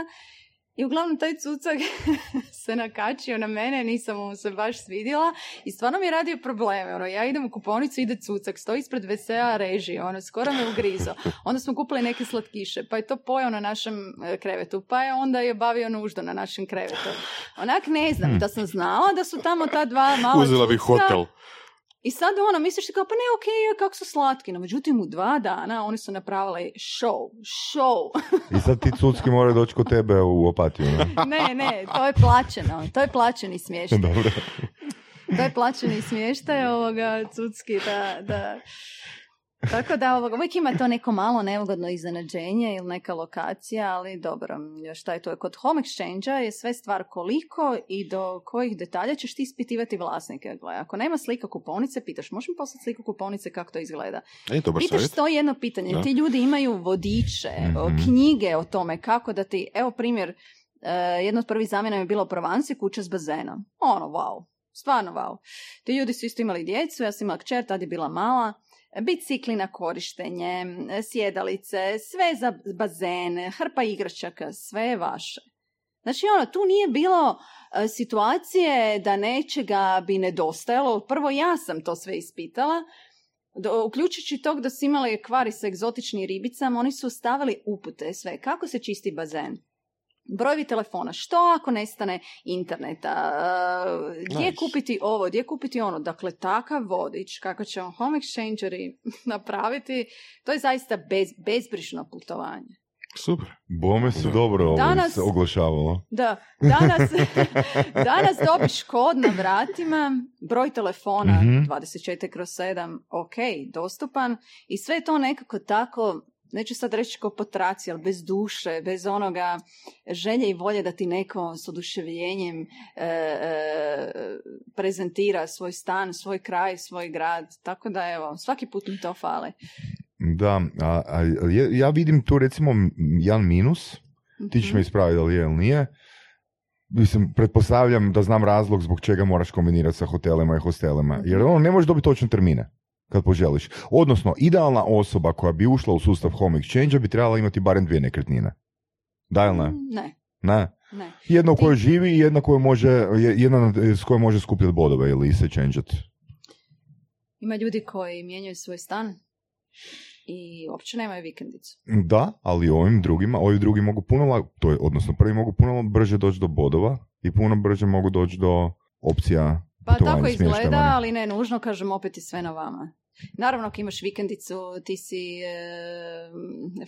i uglavnom taj cucak *laughs* se nakačio na mene, nisam mu se baš svidjela i stvarno mi je radio probleme. Ono, ja idem u kuponicu, ide cucak, stoji ispred VSA reži, ono, skoro me ugrizo. Onda smo kupili neke slatkiše, pa je to pojao na našem e, krevetu, pa je onda je bavio nuždu na našem krevetu. Onak ne znam, hmm. da sam znala da su tamo ta dva mala Uzela bi hotel. I sad ono, misliš kao, pa ne, ok, kako su slatki. No, međutim, u dva dana oni su napravili show, show. I sad ti cucki moraju doći kod tebe u opatiju, ne? *laughs* ne, ne, to je plaćeno. To je plaćeni smještaj. Dobro. to je plaćeni smještaj ovoga cucki, da, da tako da ovoga, uvijek ima to neko malo neugodno iznenađenje ili neka lokacija, ali dobro, šta je to? Kod home exchange je sve stvar koliko i do kojih detalja ćeš ti ispitivati vlasnike. Gle, ako nema slika kupovnice, pitaš, možeš mi poslati sliku kupovnice kako to izgleda? E, Pitaš to jedno pitanje. Ti ljudi imaju vodiče, mm knjige o tome kako da ti, evo primjer, uh, jedno od prvih zamjena je bilo u Provansi kuća s bazenom. Ono, wow Stvarno wow. Ti ljudi su isto imali djecu, ja sam imala kćer, tad je bila mala, bicikli na korištenje, sjedalice, sve za bazene, hrpa igračaka, sve je vaše. Znači ono, tu nije bilo e, situacije da nečega bi nedostajalo. Prvo ja sam to sve ispitala, do, uključujući tog da su imali kvari sa egzotičnim ribicama, oni su ostavili upute sve. Kako se čisti bazen? Brojevi telefona, što ako nestane interneta, e, gdje Nice. kupiti ovo, gdje kupiti ono, dakle takav vodič, kako će on home exchangeri *laughs* napraviti, to je zaista bez, bezbrižno putovanje. Super. Bome se dobro ovo Danas- se oglašavalo. Da, danas, *laughs* danas dobiš kod na vratima, broj telefona Mhm. 24 kroz 7, ok, dostupan i sve to nekako tako, neću sad reći kao po traci, ali bez duše, bez onoga želje i volje da ti neko s oduševljenjem e, e, prezentira svoj stan, svoj kraj, svoj grad, tako da evo, svaki put mi to fale. Da, a, a ja vidim tu recimo jedan minus, ti ćeš Mhm. me ispraviti da li je ili nije. Mislim, pretpostavljam da znam razlog zbog čega moraš kombinirati sa hotelima i hostelima. Jer ono, ne možeš dobiti točne termine kad poželiš. Odnosno, idealna osoba koja bi ušla u sustav home exchange bi trebala imati barem dvije nekretnine. Da ili ne? Ne, Ne. ne. Jedna u kojoj živi i jedna koju može, je- jedna s kojom može skupljati bodove ili se changeat. Ima ljudi koji mijenjaju svoj stan i uopće nemaju vikendicu. Da, ali ovim drugima, ovi drugi mogu puno, to je, odnosno prvi mogu puno brže doći do bodova i puno brže mogu doći do opcija Pa tako izgleda, ali ne nužno, kažem, opet je sve na vama. Naravno, ako imaš vikendicu, ti si e,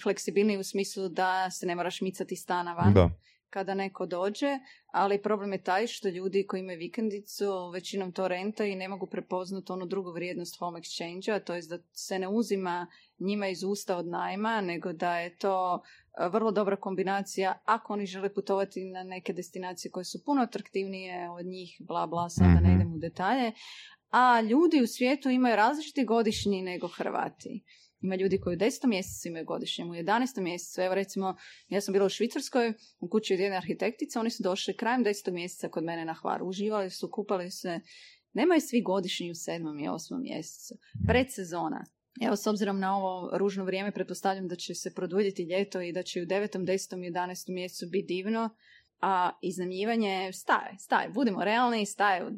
fleksibilniji u smislu da se ne moraš micati stana van Da. kada neko dođe, ali problem je taj što ljudi koji imaju vikendicu većinom to renta i ne mogu prepoznati onu drugu vrijednost home exchange-a, to je da se ne uzima njima iz usta od najma, nego da je to vrlo dobra kombinacija ako oni žele putovati na neke destinacije koje su puno atraktivnije od njih, bla bla, sada Mhm. ne idem u detalje. A ljudi u svijetu imaju različiti godišnji nego Hrvati. Ima ljudi koji u 10. mjesecu imaju godišnjem, u 11. mjesecu. Evo recimo, ja sam bila u Švicarskoj, u kući od jedne arhitektice, oni su došli krajem 10. mjeseca kod mene na Hvar. Uživali su, kupali se. Nemaju svi godišnji u 7. i 8. mjesecu. Predsezona. Evo, s obzirom na ovo ružno vrijeme, pretpostavljam da će se produljiti ljeto i da će u 9., 10. i 11. mjesecu biti divno, a iznajmljivanje staje, staje. Budimo realni, staje od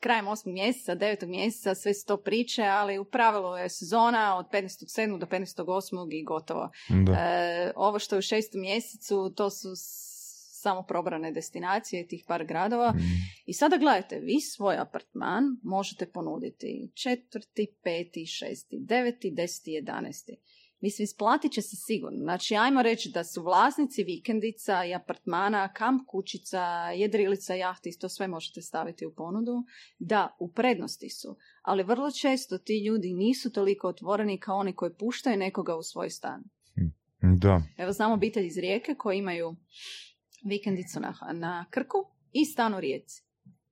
krajem 8. mjeseca, 9. mjeseca, sve su to priče, ali u pravilu je sezona od 15.7. do 15.8. i gotovo. Da. E, ovo što je u 6. mjesecu, to su samo probrane destinacije tih par gradova. Mm. I sada gledajte, vi svoj apartman možete ponuditi četvrti, peti, šesti, deveti, deseti, jedanesti. Mislim, isplatit će se sigurno. Znači, ajmo reći da su vlasnici vikendica i apartmana, kamp kućica, jedrilica, jahti, to sve možete staviti u ponudu. Da, u prednosti su. Ali vrlo često ti ljudi nisu toliko otvoreni kao oni koji puštaju nekoga u svoj stan. Da. Evo znam obitelj iz Rijeke koji imaju vikendicu na, na Krku i stan u Rijeci.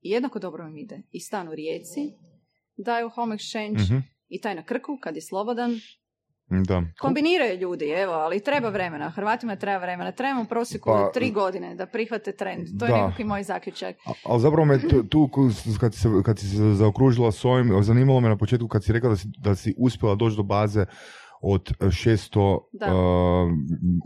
I jednako dobro im ide. I stan u Rijeci daju home exchange Mhm. i taj na Krku kad je slobodan. Da. Kombiniraju ljudi, evo, ali treba vremena. Hrvatima treba vremena. Trebamo u prosjeku Pa- tri godine da prihvate trend. To je Da. nekakvi moj zaključak. A- Ali zapravo me tu, tu kad, si se, kad si se zaokružila s ovim, zanimalo me na početku kad si rekla da si, da si uspjela doći do baze od 600 Da. uh,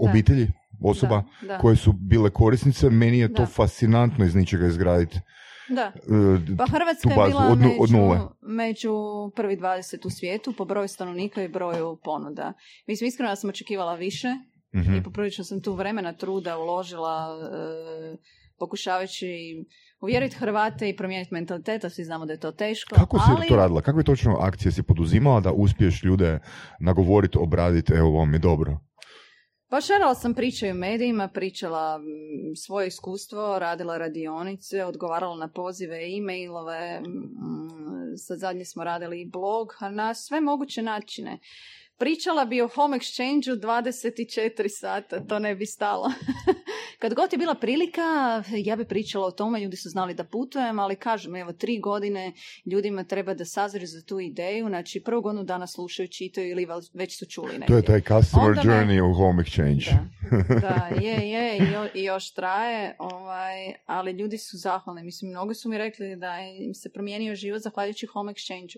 obitelji, osoba Da, da. koje su bile korisnice, meni je to Da. fascinantno iz ničega izgraditi. Da. Uh, Pa Hrvatska je bila od među, od nule. među prvi 20 u svijetu po broju stanovnika i broju ponuda. Mislim, iskreno ja sam očekivala više mhm. i poprilično sam tu vremena truda uložila e, pokušavajući uvjeriti Hrvate i promijeniti mentalitet, a svi znamo da je to teško. Kako si ali... to radila? Kakve točno akcije si poduzimala da uspiješ ljude nagovoriti, obraditi, evo vam je dobro? Pa šerala sam priče u medijima, pričala svoje iskustvo, radila radionice, odgovarala na pozive, e-mailove, sad zadnje smo radili i blog, na sve moguće načine. Pričala bi o home exchange 24 sata, to ne bi stalo. *laughs* kad god je bila prilika, ja bi pričala o tome, ljudi su znali da putujem, ali kažem, evo, tri godine ljudima treba da sazri za tu ideju, znači prvu godinu dana slušaju, čitaju ili već su čuli negdje. To je taj customer Onda me- journey u home exchange. Da, da, je, je, i, jo- i još traje, ovaj, ali ljudi su zahvalni. Mislim, mnogi su mi rekli da im se promijenio život zahvaljujući home exchange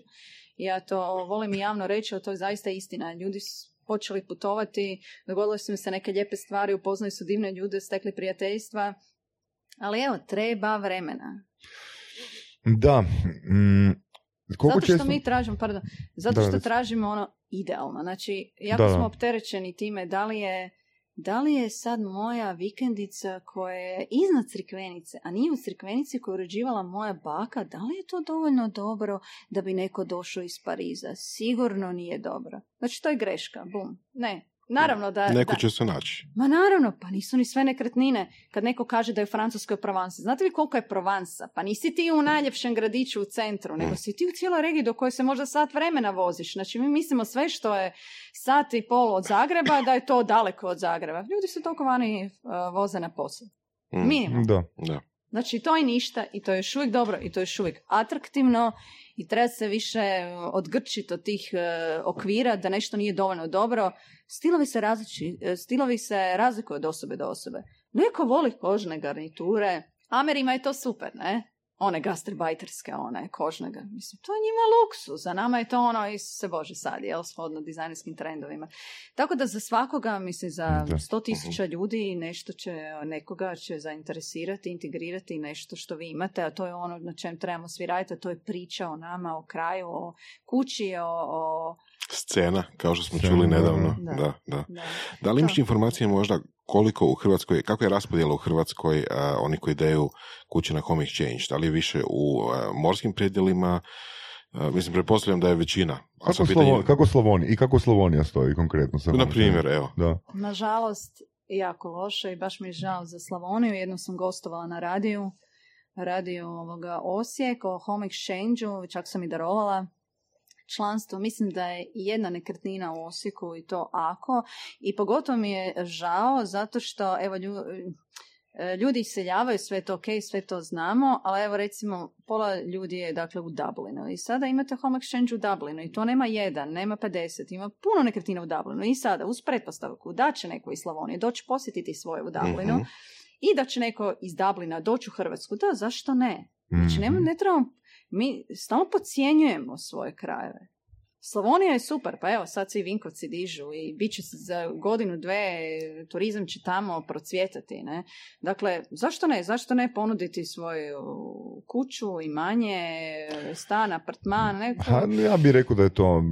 Ja to volim javno reći, ali to je zaista istina. Ljudi su počeli putovati, dogodile su mi se neke lijepe stvari, upoznali su divne ljude, stekli prijateljstva, ali evo, treba vremena. Da. Mm, Zato što često... mi tražimo, pardon, zato Da, što tražimo ono idealno. Znači, jako da. smo opterećeni time da li je da li je sad moja vikendica koja je iznad Crikvenice, a nije u Crikvenici koju je uređivala moja baka, da li je to dovoljno dobro da bi neko došao iz Pariza? Sigurno nije dobro. Znači, to je greška, bum. Ne, naravno da... Neko da- će se naći. Ma naravno, pa nisu ni sve nekretnine. Kad neko kaže da je u Francuskoj Provansa, znate vi koliko je Provansa? Pa nisi ti u najljepšem gradiću u centru, nego si ti u cijeloj regiji do koje se možda sat vremena voziš. Znači mi mislimo sve što je sat i pol od Zagreba, da je to daleko od Zagreba. Ljudi su toliko vani uh, voze na posao. Mm. Minimum. Da. Da. Znači, to je ništa i to je još uvijek dobro i to je još uvijek atraktivno i treba se više odgrčiti od tih e, okvira da nešto nije dovoljno dobro. Stilovi se, različi, e, stilovi se razlikuju od osobe do osobe. Neko voli kožne garniture, Amerima je to super, ne? One gastrbajterske, one kožne, mislim, to je njima luksus, za nama je to ono, se bože sad, jel, shodno dizajnerskim trendovima. Tako da za svakoga, mislim, za sto tisuća ljudi nešto će, nekoga će zainteresirati, integrirati nešto što vi imate, a to je ono na čem trebamo svi raditi, a to je priča o nama, o kraju, o kući, o... o Scena, kao što smo Scena, čuli da. nedavno. Da. Da, da. da. Da li imaš informacije možda koliko u Hrvatskoj, kako je raspodjela u Hrvatskoj a, oni koji daju kuće na home exchange? Da li je više u a, morskim predjelima? A, mislim, pretpostavljam da je većina. A Kako, pitanje- Slovo, kako Slavonija, i kako Slavonija stoji konkretno? sa Na primjer, evo. Da. Nažalost, jako loše i baš mi je žao za Slavoniju. Jednom sam gostovala na radiju, radiju ovoga Osijek o home exchange čak sam i darovala članstvo. Mislim da je jedna nekretnina u Osijeku i to ako. I pogotovo mi je žao zato što evo lju- e, ljudi iseljavaju, sve to ok, sve to znamo, ali evo recimo pola ljudi je dakle u Dublinu i sada imate home exchange u Dublinu i to nema jedan, nema 50, ima puno nekretnina u Dublinu i sada uz pretpostavku da će neko iz Slavonije doći posjetiti svoje u Dublinu Mhm. i da će neko iz Dublina doći u Hrvatsku, da, zašto ne? Znači, Mhm. ne trebamo, mi stalno podcjenjujemo svoje krajeve. Slavonija je super, pa evo sad se i Vinkovci dižu i bit će se za godinu, dve, turizam će tamo procvjetati, ne? Dakle, zašto ne? Zašto ne ponuditi svoju kuću, imanje, stan, apartman, neko? Ha, ja bih rekao da je to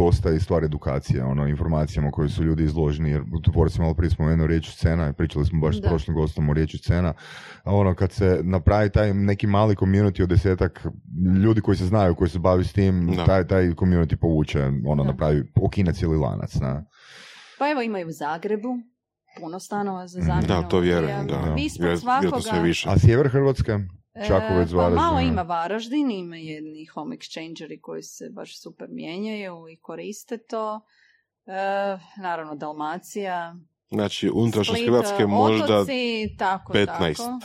dosta i stvar edukacije, ono, informacijama koje su ljudi izloženi, jer je malo prije spomenuo riječ scena, i pričali smo baš s Da. prošlim gostom o riječi scena, a ono, kad se napravi taj neki mali community od desetak ljudi koji se znaju, koji se bavi s tim, Da. taj, taj community povuče, ono, Da. napravi, okine cijeli lanac, na. Pa evo imaju u Zagrebu, puno stanova za Mhm. zamjenu. Da, to vjerujem, Ja- da. Vi ispod svakoga... više. A sjever Hrvatske? Čakovec, E, pa malo Varaždin, ima Varaždin, ima jedni home exchangeri koji se baš super mijenjaju i koriste to. E, naravno Dalmacija, Znači, unutrašnjost Split, Hrvatske možda otoci, tako, 15. tako.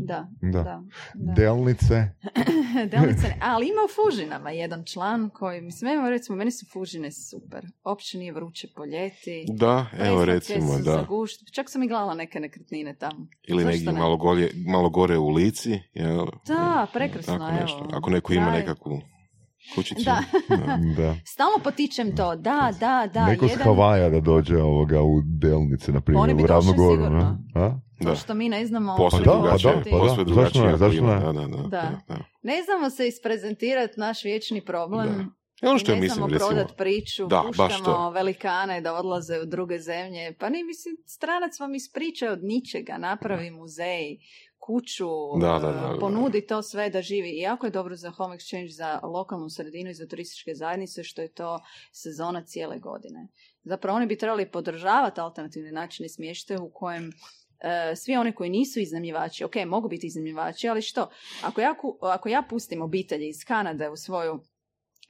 Da, Da. da. da. Delnice. *laughs* Delnice ne- ali ima u Fužinama jedan član koji, mislim, evo recimo, meni su Fužine super. Opće nije vruće po ljeti. Da, evo recimo, su da. za gušt. Čak sam i gledala neke nekretnine tamo. Ili Zašto negdje ne? malo, golje, malo gore u lici. Jel? Da, prekrasno, Tako nešto. evo. Ako neko ima nekakvu kućicu. Da. *laughs* da. Stalno potičem to, da, da, da. Neko s jedan, Havaja da dođe ovoga u Delnice, na primjer, Oni bi u sigurno. ne? A? To Da. što mi ne znamo Posve Pa da, drugačije. pa da, pa da. Zašto ne, zašto ne? Da, da, da, Da. da, da. Ne znamo se isprezentirati naš vječni problem. Da. I ono što I ja ne mislim, znamo recimo, prodat priču, Da, puštamo velikane da odlaze u druge zemlje. Pa ne, mislim, stranac vam ispriča od ničega, napravi muzej, kuću, Da, da, da, da. ponudi to sve da živi. I jako je dobro za home exchange, za lokalnu sredinu i za turističke zajednice, što je to sezona cijele godine. Zapravo oni bi trebali podržavati alternativne načine smještaja u kojem e, svi oni koji nisu iznajmljivači, ok, mogu biti iznajmljivači, ali što? Ako ja, ako ja pustim obitelji iz Kanade u svoju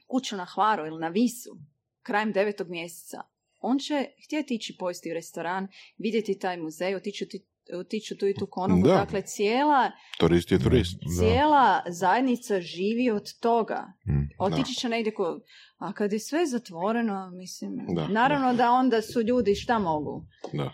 kuću na Hvaru ili na Visu, krajem devetog mjeseca, on će htjeti ići pojesti u restoran, vidjeti taj muzej, otići otići tu i tu konobu. Da. Dakle, cijela, Turist je turist. Da. cijela zajednica živi od toga. Mm. Otići će negdje ko... A kad je sve zatvoreno, mislim, Da, naravno da. onda su ljudi šta mogu? Da.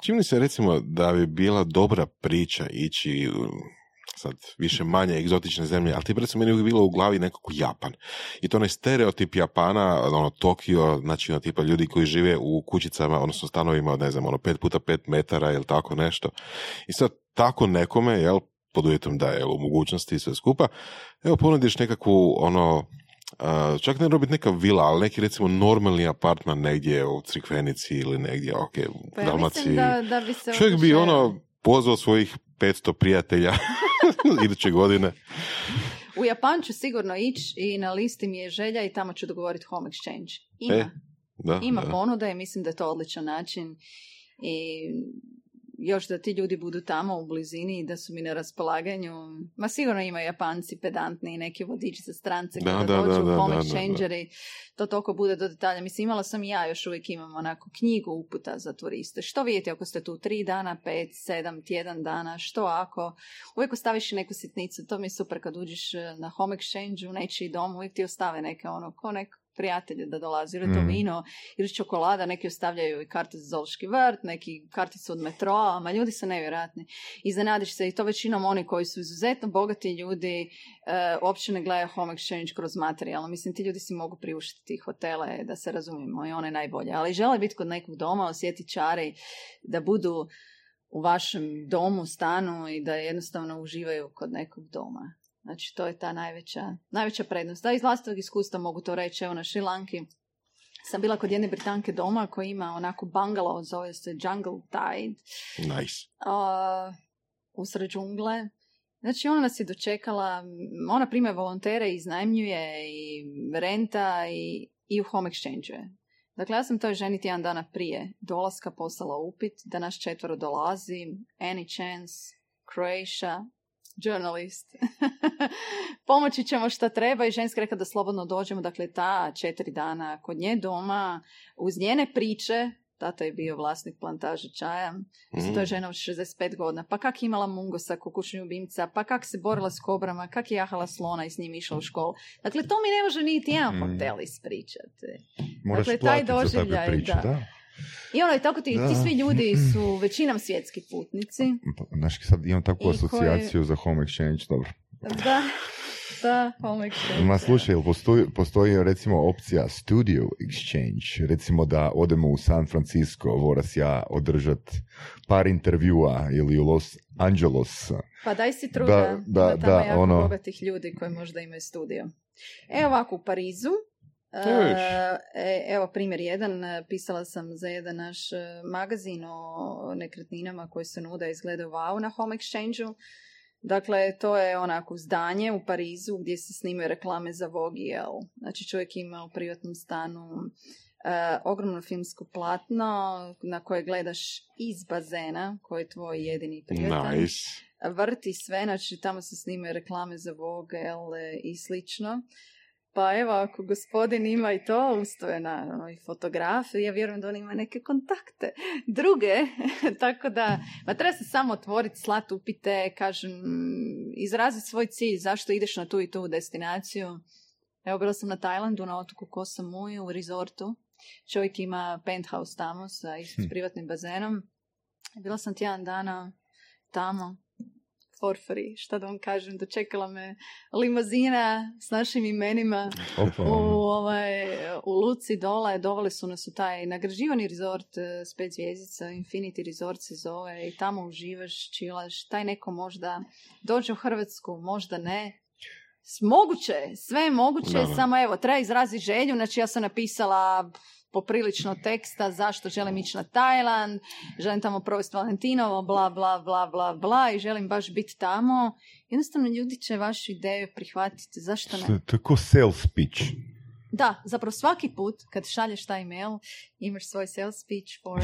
Čini se recimo da bi bila dobra priča ići u sad više manje egzotične zemlje, ali ti recimo meni je bilo u glavi nekako Japan. I to onaj stereotip Japana, ono Tokio, znači ono tipa ljudi koji žive u kućicama, odnosno stanovima, ne znam, ono 5 puta 5 metara ili tako nešto. I sad tako nekome, jel, pod uvjetom da je u mogućnosti i sve skupa, evo ponudiš nekakvu ono Uh, čak ne mora biti neka vila, ali neki recimo normalni apartman negdje u Crikvenici ili negdje, ok, u Pa ja Dalmaciji. mislim da, da bi se... Čovjek bi ono pozvao svojih 500 prijatelja *laughs* *laughs* iduće godine. U Japan ću sigurno ići i na listi mi je želja i tamo ću dogovoriti home exchange. Ima. E, Da, Ima da. ponuda i mislim da je to odličan način i još da ti ljudi budu tamo u blizini i da su mi na raspolaganju. Ma sigurno imaju Japanci pedantni i neki vodiči za strance Da, kada da, dođu da, exchangeri. To toliko bude do detalja. Mislim, imala sam i ja, još uvijek imam onako knjigu uputa za turiste. Što vidjeti ako ste tu tri dana, pet, sedam, tjedan dana, što ako. Uvijek ostaviš i neku sitnicu. To mi je super kad uđeš eh, na home exchange u nečiji dom, uvijek ti ostave neke ono, ko nek prijatelje da dolazi, ili to Mm. vino, ili čokolada, neki ostavljaju i karte za zoološki vrt, neki karticu od metroa, ma ljudi su nevjerojatni. Iznenadiš se i to većinom oni koji su izuzetno bogati ljudi e, uopće ne gledaju home exchange kroz materijalno. Mislim, ti ljudi si mogu priuštiti hotele, da se razumijemo, i one najbolje. Ali žele biti kod nekog doma, osjeti čari, da budu u vašem domu, stanu i da jednostavno uživaju kod nekog doma. Znači, to je ta najveća, najveća prednost. Da, iz vlastitog iskustva mogu to reći. Evo, na Šrilanki sam bila kod jedne Britanke doma koja ima onako bungalow, zove se Jungle Tide, Nice. a, usred džungle. Znači, ona nas je dočekala, ona prima volontere, iznajmljuje i renta i, i u home exchange Dakle, ja sam toj ženi tjedan dana prije dolaska poslala upit da nas četvero dolazi, any chance, Croatia, journalist. *laughs* Pomoći ćemo šta treba i ženska rekla da slobodno dođemo, dakle ta četiri dana kod nje doma, uz njene priče, tata je bio vlasnik plantaže čaja, mm. to je žena od 65 godina, pa kak je imala mungosa, kukućnju ljubimca, pa kak se borila s kobrama, kak je jahala slona i s njim išla u školu. Dakle, to mi ne može niti jedan Mm. hotel ispričati. Moraš Dakle, taj platiti za doživljaj, priče, da. da. I ono, i tako ti, Da. ti svi ljudi su većinom svjetski putnici. Pa, Znaš, sad imam takvu I koji- asocijaciju za home exchange, dobro. Da, da, home exchange. Ma slušaj, postoji, postoji recimo opcija studio exchange, recimo da odemo u San Francisco, voras ja održat par intervjua ili u Los Angeles. Pa daj si truda, Da, da, ima tamo da, jako ono- bogatih ljudi koji možda imaju studio. Evo ovako, u Parizu. E, evo primjer jedan, e, pisala sam za jedan naš e, magazin o nekretninama koje se nude i izgledaju wow na home exchange Dakle, to je onako zdanje u Parizu gdje se snimaju reklame za Vogue. Znači, čovjek ima u privatnom stanu e, ogromno filmsko platno na koje gledaš iz bazena, koji je tvoj jedini privatan Nice. vrti sve, znači tamo se snimaju reklame za Vogue, i slično. Pa evo, ako gospodin ima i to, usto je naravno i fotograf, ja vjerujem da on ima neke kontakte *laughs* druge, *laughs* tako da, ma treba se samo otvoriti, slat upite, kažem, izraziti svoj cilj, zašto ideš na tu i tu destinaciju. Evo, bila sam na Tajlandu, na otoku Koh Samui, u resortu. Čovjek ima penthouse tamo sa s privatnim bazenom. Bila sam tjedan dana tamo, for free, šta da vam kažem, dočekala me limuzina s našim imenima. Opa, u, ovaj, u Luci dole, doveli su nas u taj nagrađivani rezort eh, s pet zvjezdica, Infinity Resort se zove i tamo uživaš, čilaš, taj neko možda dođe u Hrvatsku, možda ne, Moguće, sve je moguće, da. samo evo, treba izraziti želju, znači ja sam napisala poprilično teksta zašto želim ići na Tajland, želim tamo provesti Valentinovo, bla, bla, bla, bla, bla i želim baš biti tamo. Jednostavno ljudi će vašu ideju prihvatiti, zašto ne? To je sales pitch. Da, zapravo svaki put kad šalješ taj email imaš svoj sales speech for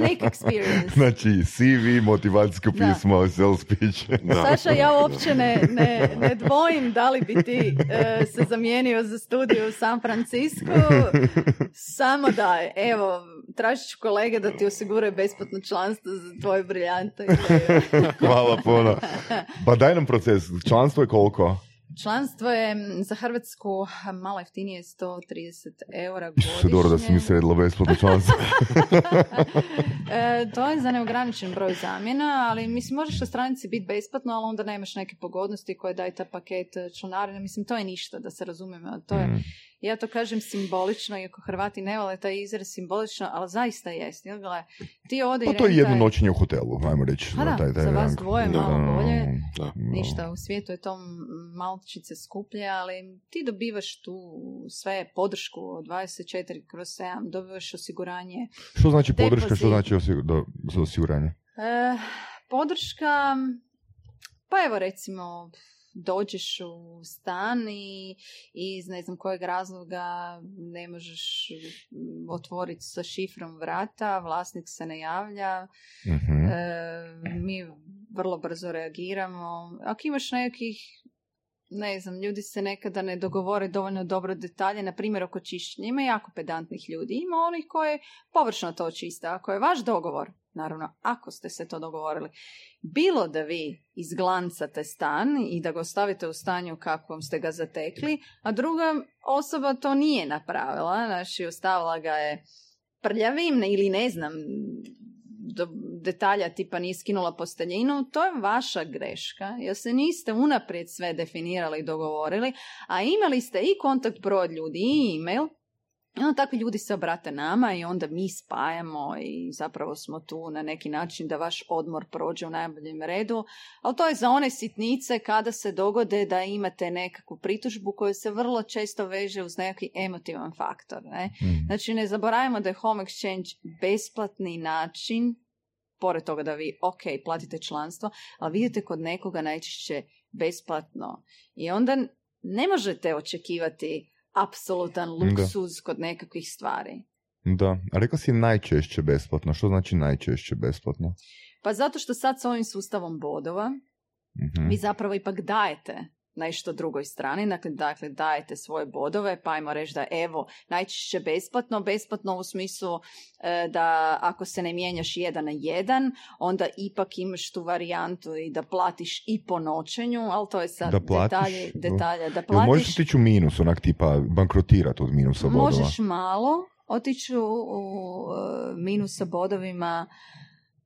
unique experience. *laughs* Znači, CV, motivacijsko Da. pismo, sales pitch. *laughs* Da. Saša, ja uopće ne, ne, ne dvojim da li bi ti e, se zamijenio za studiju u San Francisco. *laughs* Samo da, evo, tražit ću kolege da ti osiguraju besplatno članstvo za tvoju briljantnu ideju. Hvala puno. Pa daj nam proces. Članstvo je koliko? Članstvo je za Hrvatsku malo jeftinije 130 eura godišnje. Dobro da si mi sredila besplatno članstvo. *laughs* E, to je za neograničen broj zamjena, ali mislim možeš na stranici biti besplatno, ali onda nemaš neke pogodnosti koje daje ta paket članarine. Mislim, to je ništa, da se razumijemo. To je, Mm. Ja to kažem simbolično, iako Hrvati ne vole taj izraz simbolično, ali zaista jest. Jel, ti ode Pa to je jedno noćenje u hotelu, ajmo reći. Pa da, taj, taj za vas dvoje Da. malo bolje. Da. Ništa, u svijetu je to malčice skuplje, ali ti dobivaš tu sve podršku od 24 kroz 7, dobivaš osiguranje. Što znači podrška, što Depozit. znači osiguranje? E, podrška, pa evo recimo, dođeš u stan i iz ne znam kojeg razloga ne možeš otvoriti sa šifrom vrata, vlasnik se ne javlja, Mhm. E, mi vrlo brzo reagiramo. Ako imaš nekih, ne znam, ljudi se nekada ne dogovore dovoljno dobro detalje, na primjer oko čišćenja. Ima jako pedantnih ljudi. Ima onih koji površno to čiste. Ako je vaš dogovor, naravno, ako ste se to dogovorili, bilo da vi izglancate stan i da ga ostavite u stanju kakvom ste ga zatekli, a druga osoba to nije napravila, znači ostavila ga je prljavim ili ne znam do detalja tipa nije skinula posteljinu, to je vaša greška, jer se niste unaprijed sve definirali i dogovorili, a imali ste i kontakt broj ljudi i e-mail, i onda takvi ljudi se obrate nama i onda mi spajamo i zapravo smo tu na neki način da vaš odmor prođe u najboljem redu, ali to je za one sitnice kada se dogode da imate nekakvu pritužbu koja se vrlo često veže uz neki emotivan faktor. Ne? Mhm. Znači, ne zaboravimo da je home exchange besplatni način, pored toga da vi, ok, platite članstvo, ali vidite kod nekoga najčešće besplatno. I onda ne možete očekivati apsolutan luksuz kod nekakvih stvari. Da, a rekla si najčešće besplatno. Što znači najčešće besplatno? Pa zato što sad s ovim sustavom bodova Mhm. vi zapravo ipak dajete nešto drugoj strani, dakle, dakle dajete svoje bodove, pa ajmo reći da evo, najčešće besplatno, besplatno u smislu e, da ako se ne mijenjaš jedan na jedan, onda ipak imaš tu varijantu i da platiš i po noćenju, ali to je sad Da platiš? detalje, detalje, da Jel možeš platiš, otići u minus, onak tipa bankrotirati od minusa bodova? možeš malo otići u, u e, minus sa bodovima,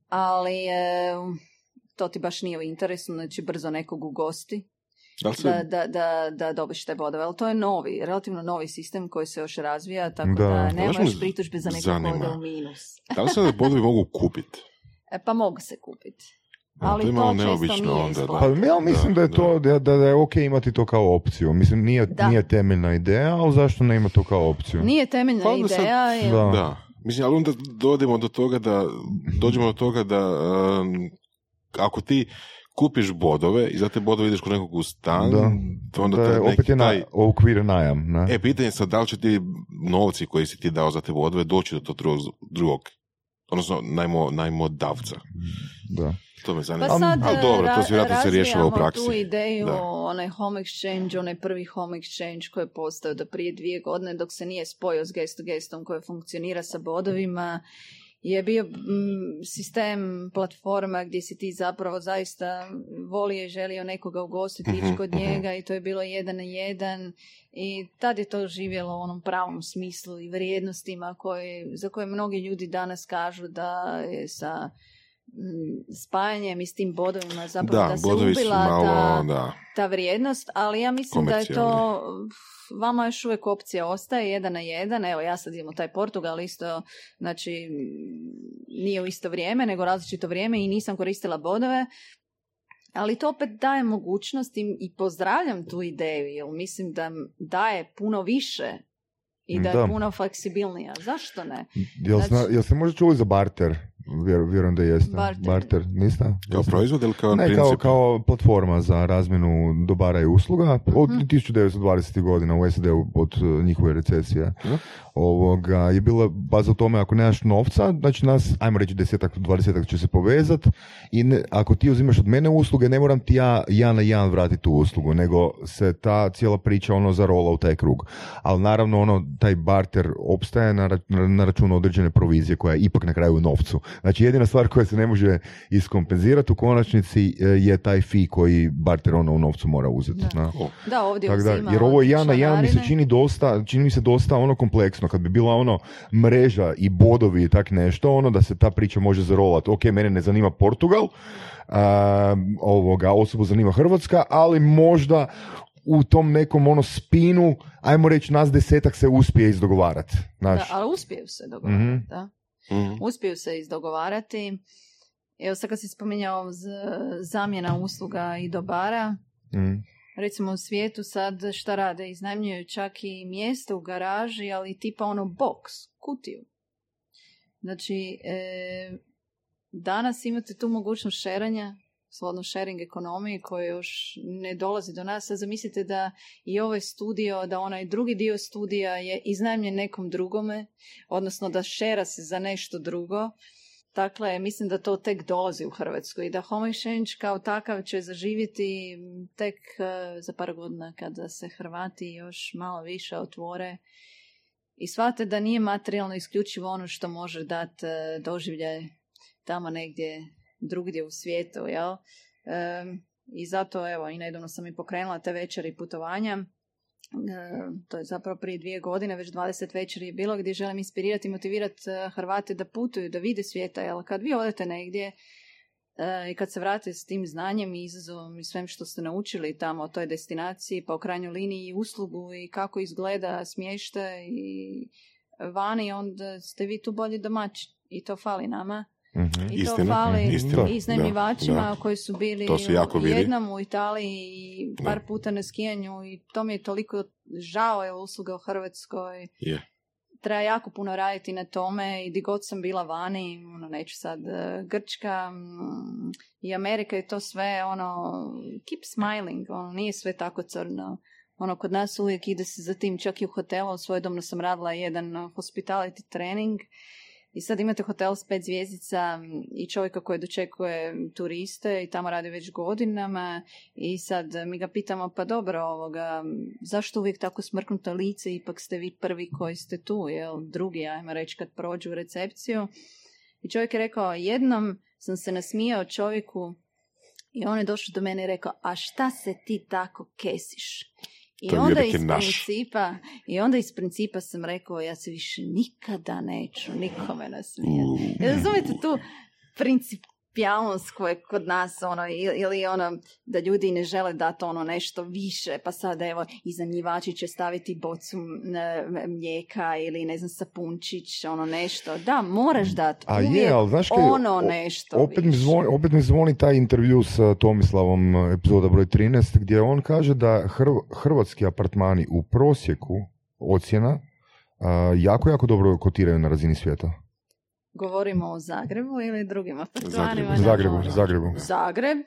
ali e, to ti baš nije u interesu, znači brzo nekog ugosti Da se, da, da, da, da dobiš te bodove. Ali to je novi, relativno novi sistem koji se još razvija, tako Da. da, Baš nemaš pritužbe za nekog zanima. ode u minus. da li se da bodovi mogu kupiti? E, pa mogu se kupiti. Ali to je to malo neobično onda, da. Pa ja mislim da, je to, da, da, da je ok imati to kao opciju. Mislim, nije, Da. nije temeljna ideja, ali zašto ne ima to kao opciju? Nije temeljna Pa onda sad- ideja. je- Da. Da. Mislim, ali onda dođemo do toga da, dođemo do toga da um, ako ti kupiš bodove i za te bodove ideš kod nekog u stan, Da. to onda da taj opet je na, taj... okvir najam. Ne? E, pitanje je sad da li će ti novci koji si ti dao za te bodove doći do tog drugog, drugog odnosno najmo, najmodavca. Da. To me zanima. Pa sad ali dobro, to ra- se vjerojatno se rješava u praksi. tu ideju, Da. onaj home exchange, onaj prvi home exchange koji je postao do prije dvije godine dok se nije spojio s guest to guestom koji funkcionira sa bodovima je bio mm, sistem platforma gdje si ti zapravo zaista volio i želio nekoga ugostiti, ići Mhm, kod mhm. njega i to je bilo jedan na jedan i tad je to živjelo u onom pravom smislu i vrijednostima koje, za koje mnogi ljudi danas kažu da je sa spajanjem i s tim bodovima zapravo da, Da, se ubila malo, ta, da. ta vrijednost, ali ja mislim da je to vama još uvijek opcija ostaje jedan na jedan, evo ja sad idem u taj Portugal isto, znači nije u isto vrijeme, nego različito vrijeme i nisam koristila bodove, ali to opet daje mogućnost i, i pozdravljam tu ideju, jer mislim da daje puno više i da, Da. je puno fleksibilnija. Zašto ne? Jel, Znači- zna, jel ste možda čuli za barter? Vjer, vjerujem da jeste. Barter. niste? Kao Jeste? proizvod ili kao Ne, princip? kao, kao platforma za razmjenu dobara i usluga od Mhm. 1920. godina u SAD-u od uh, njihove recesije. Mhm. Ovoga, je bila baza u tome ako nemaš novca, znači nas, ajmo reći desetak, dvadesetak će se povezat i ne- ako ti uzimaš od mene usluge, ne moram ti ja jedan na jedan vratiti tu uslugu, nego se ta cijela priča ono zarola u taj krug. Ali naravno ono, taj barter opstaje na, ra- na, na računu određene provizije koja je ipak na kraju u novcu. Znači jedina stvar koja se ne može iskompenzirati u konačnici e, je taj fee koji barter ono u novcu mora uzeti. Da. na. Da, ovdje Tako da, jer ovo od jedan na jedan mi se čini dosta, čini mi se dosta ono kompleksno, kad bi bila ono mreža i bodovi i tak nešto, ono da se ta priča može zarolati. Ok, mene ne zanima Portugal, a, ovoga, osobu zanima Hrvatska, ali možda u tom nekom ono spinu, ajmo reći nas desetak se uspije izdogovarati. Da, Znaš, ali uspiju se dogovarati, Mhm. da. Mhm. Uspiju se izdogovarati. Evo sad kad si spominjao z- zamjena usluga i dobara, Mm. recimo u svijetu sad šta rade? Iznajmljuju čak i mjesto u garaži, ali tipa ono box, kutiju. Znači, e, danas imate tu mogućnost šeranja, slobodno sharing ekonomiji koji još ne dolazi do nas. Sad zamislite da i ovaj studio, da onaj drugi dio studija je iznajmljen nekom drugome, odnosno da šera se za nešto drugo. Dakle, mislim da to tek dolazi u Hrvatsku i da Home Exchange kao takav će zaživjeti tek eh, za par godina kada se Hrvati još malo više otvore i shvate da nije materijalno isključivo ono što može dati eh, doživljaj tamo negdje drugdje u svijetu, jel? Em, I zato, evo, i nedavno sam i pokrenula te večeri putovanja. E, to je zapravo prije dvije godine, već 20 večeri je bilo gdje želim inspirirati i motivirati e, Hrvate da putuju, da vide svijeta, jer kad vi odete negdje e, i kad se vrate s tim znanjem i izazovom i svem što ste naučili tamo o toj destinaciji, pa u krajnjoj liniji i uslugu i kako izgleda smještaj i vani, onda ste vi tu bolji domaćin i to fali nama. Mhm. I to Istina, fali istina, iznajmljivačima da, da. koji su bili To se jako jednom u Italiji i par Da. puta na skijanju i to mi je toliko žao je usluga u Hrvatskoj. Je. Treba jako puno raditi na tome i di god sam bila vani, ono, neću sad, e, Grčka i Amerika i to sve, ono, keep smiling, ono, nije sve tako crno. Ono, kod nas uvijek ide se za tim, čak i u hotelu, svojedobno sam radila jedan hospitality trening i sad imate hotel s pet zvjezdica i čovjeka koji dočekuje turiste i tamo radi već godinama i sad mi ga pitamo pa dobro ovoga, zašto uvijek tako smrknuto lice, ipak ste vi prvi koji ste tu, jel drugi, ajmo reći kad prođu u recepciju. I čovjek je rekao, jednom sam se nasmijao čovjeku i on je došao do mene i rekao, a šta se ti tako kesiš? I To onda iz naš. principa, i onda iz principa sam rekao, ja se više nikada neću nikome nasmijati. Jel Razumijete tu principijalnost koja je kod nas ono, ili, ono da ljudi ne žele dati ono nešto više pa sad evo iznajmljivači će staviti bocu m, mlijeka ili ne znam sapunčić ono nešto da moraš dati A je, uvijek ali znaš kaj, ono nešto Opet mi, zvoni, opet mi zvoni taj intervju sa Tomislavom, e, epizoda broj 13, gdje on kaže da hrv- hrvatski apartmani u prosjeku ocjena jako, jako dobro kotiraju na razini svijeta. Govorimo o Zagrebu ili drugim apartmanima Zagrebu, na Zagrebu? Zagrebu. Zagreb,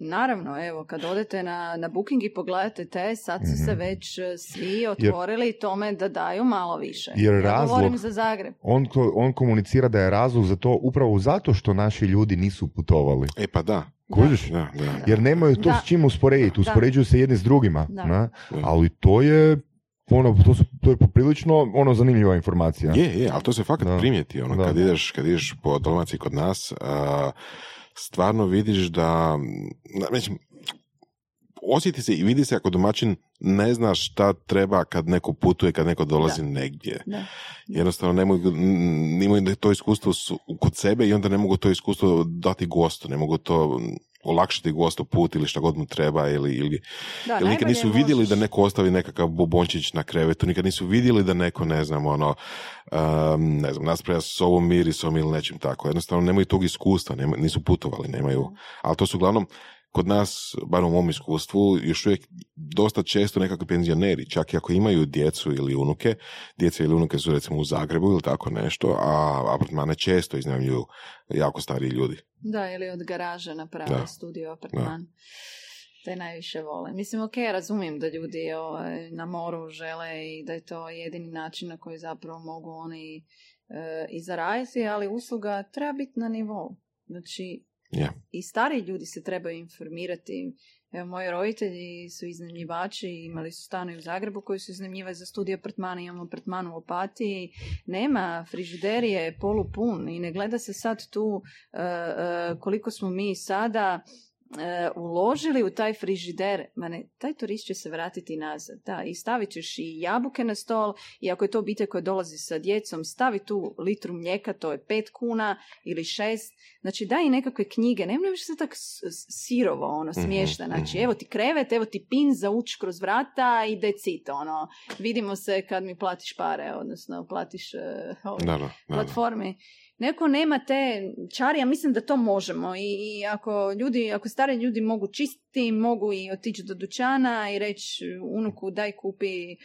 naravno, evo, kad odete na, na Booking i pogledate te, sad su se Mhm. već e, svi otvorili tome da daju malo više. Jer ja razlog- govorim za Zagreb. On, ko- on komunicira da je razlog za to upravo zato što naši ljudi nisu putovali. E pa da. Kužiš? Da, da. Jer nemaju to Da. s čim usporediti, Da. uspoređuju se jedni s drugima. Da. na? Da. Ali to je ono, to, su, to je poprilično ono zanimljiva informacija. Je, je, ali to se fakat Da. primijeti. Ono, Da. kad, ideš, kad ideš po Dalmaciji kod nas, a, stvarno vidiš da, na- mislim, osjeti se i vidi se ako domaćin ne zna šta treba kad neko putuje, kad neko dolazi Da. negdje. Da. Jednostavno ne mogu, n- imaju to iskustvo su kod sebe i onda ne mogu to iskustvo dati gostu, ne mogu to olakšati gostu put ili šta god mu treba ili, ili Da, jer nikad nisu vidjeli možeš- da neko ostavi nekakav bobončić na krevetu, nikad nisu vidjeli da neko, ne znam, ono, um, ne znam, naspravlja s ovom mirisom ili nečim tako. Jednostavno nemaju tog iskustva, nema, nisu putovali, nemaju. Ali to su uglavnom kod nas, bar u mom iskustvu, još uvijek dosta često nekakvi penzioneri, čak i ako imaju djecu ili unuke, djeca ili unuke su recimo u Zagrebu ili tako nešto, a apartmane često iznajmljuju jako stariji ljudi. Da, ili od garaže naprave Da. studio apartman. Te najviše vole. Mislim, ok, razumijem da ljudi ovaj, na moru žele i da je to jedini način na koji zapravo mogu oni e, i zaraditi, ali usluga treba biti na nivou. Znači, Je. i stariji ljudi se trebaju informirati. Evo, moji roditelji su iznajmljivači, imali su stanovi u Zagrebu koji su iznajmljivali za studij apartmana, imamo apartman u Opatiji, nema, frižider je polupun i ne gleda se sad tu e, e, koliko smo mi sada uložili u taj frižider, ma ne, taj turist će se vratiti nazad, da, i stavit ćeš i jabuke na stol, i ako je to obitelj koja dolazi sa djecom, stavi tu litru mlijeka, to je pet kuna ili šest, znači daj i nekakve knjige, ne više se tako sirovo, ono, Mhm, smiješno, znači mhm. evo ti krevet, evo ti pin za ući kroz vrata i decit, ono, vidimo se kad mi platiš pare, odnosno platiš uh, Da, da, da, da. platformi. Neko nema te čari, ja mislim da to možemo I, i ako ljudi, ako stari ljudi mogu čistiti, mogu i otići do dućana i reći unuku daj kupi e,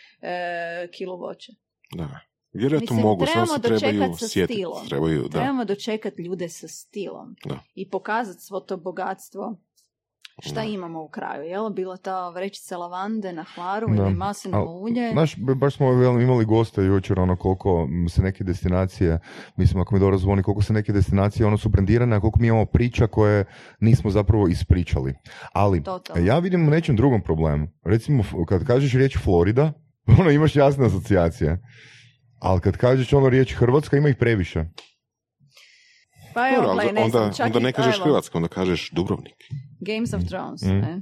kilo voća. Da. Vjerojatno Mislim, mogu, samo se trebaju sa sjetiti. stilom. Trebaju, da. Trebamo dočekati ljude sa stilom Da. i pokazati svo to bogatstvo šta Da. imamo u kraju. Jel bila ta vrećica lavande na hlaru Da. ili maslinovo ulje? Znaš, baš smo imali gosta jučer, ono, koliko se neke destinacije, mislim, ako mi dobro zvoni, koliko se neke destinacije, ono, su brendirane, a koliko mi imamo priča koje nismo zapravo ispričali. Ali, Totalno. ja vidim u nečem drugom problemu. Recimo, kad kažeš riječ Florida, *laughs* ono, imaš jasne asocijacije. Ali kad kažeš ono riječ Hrvatska, ima ih previše. Pa evo, Dobro, ali gle, ne znam, onda, čak onda ne kažeš evo, Hrvatska, onda kažeš Dubrovnik. Games of Thrones, Mm. ne?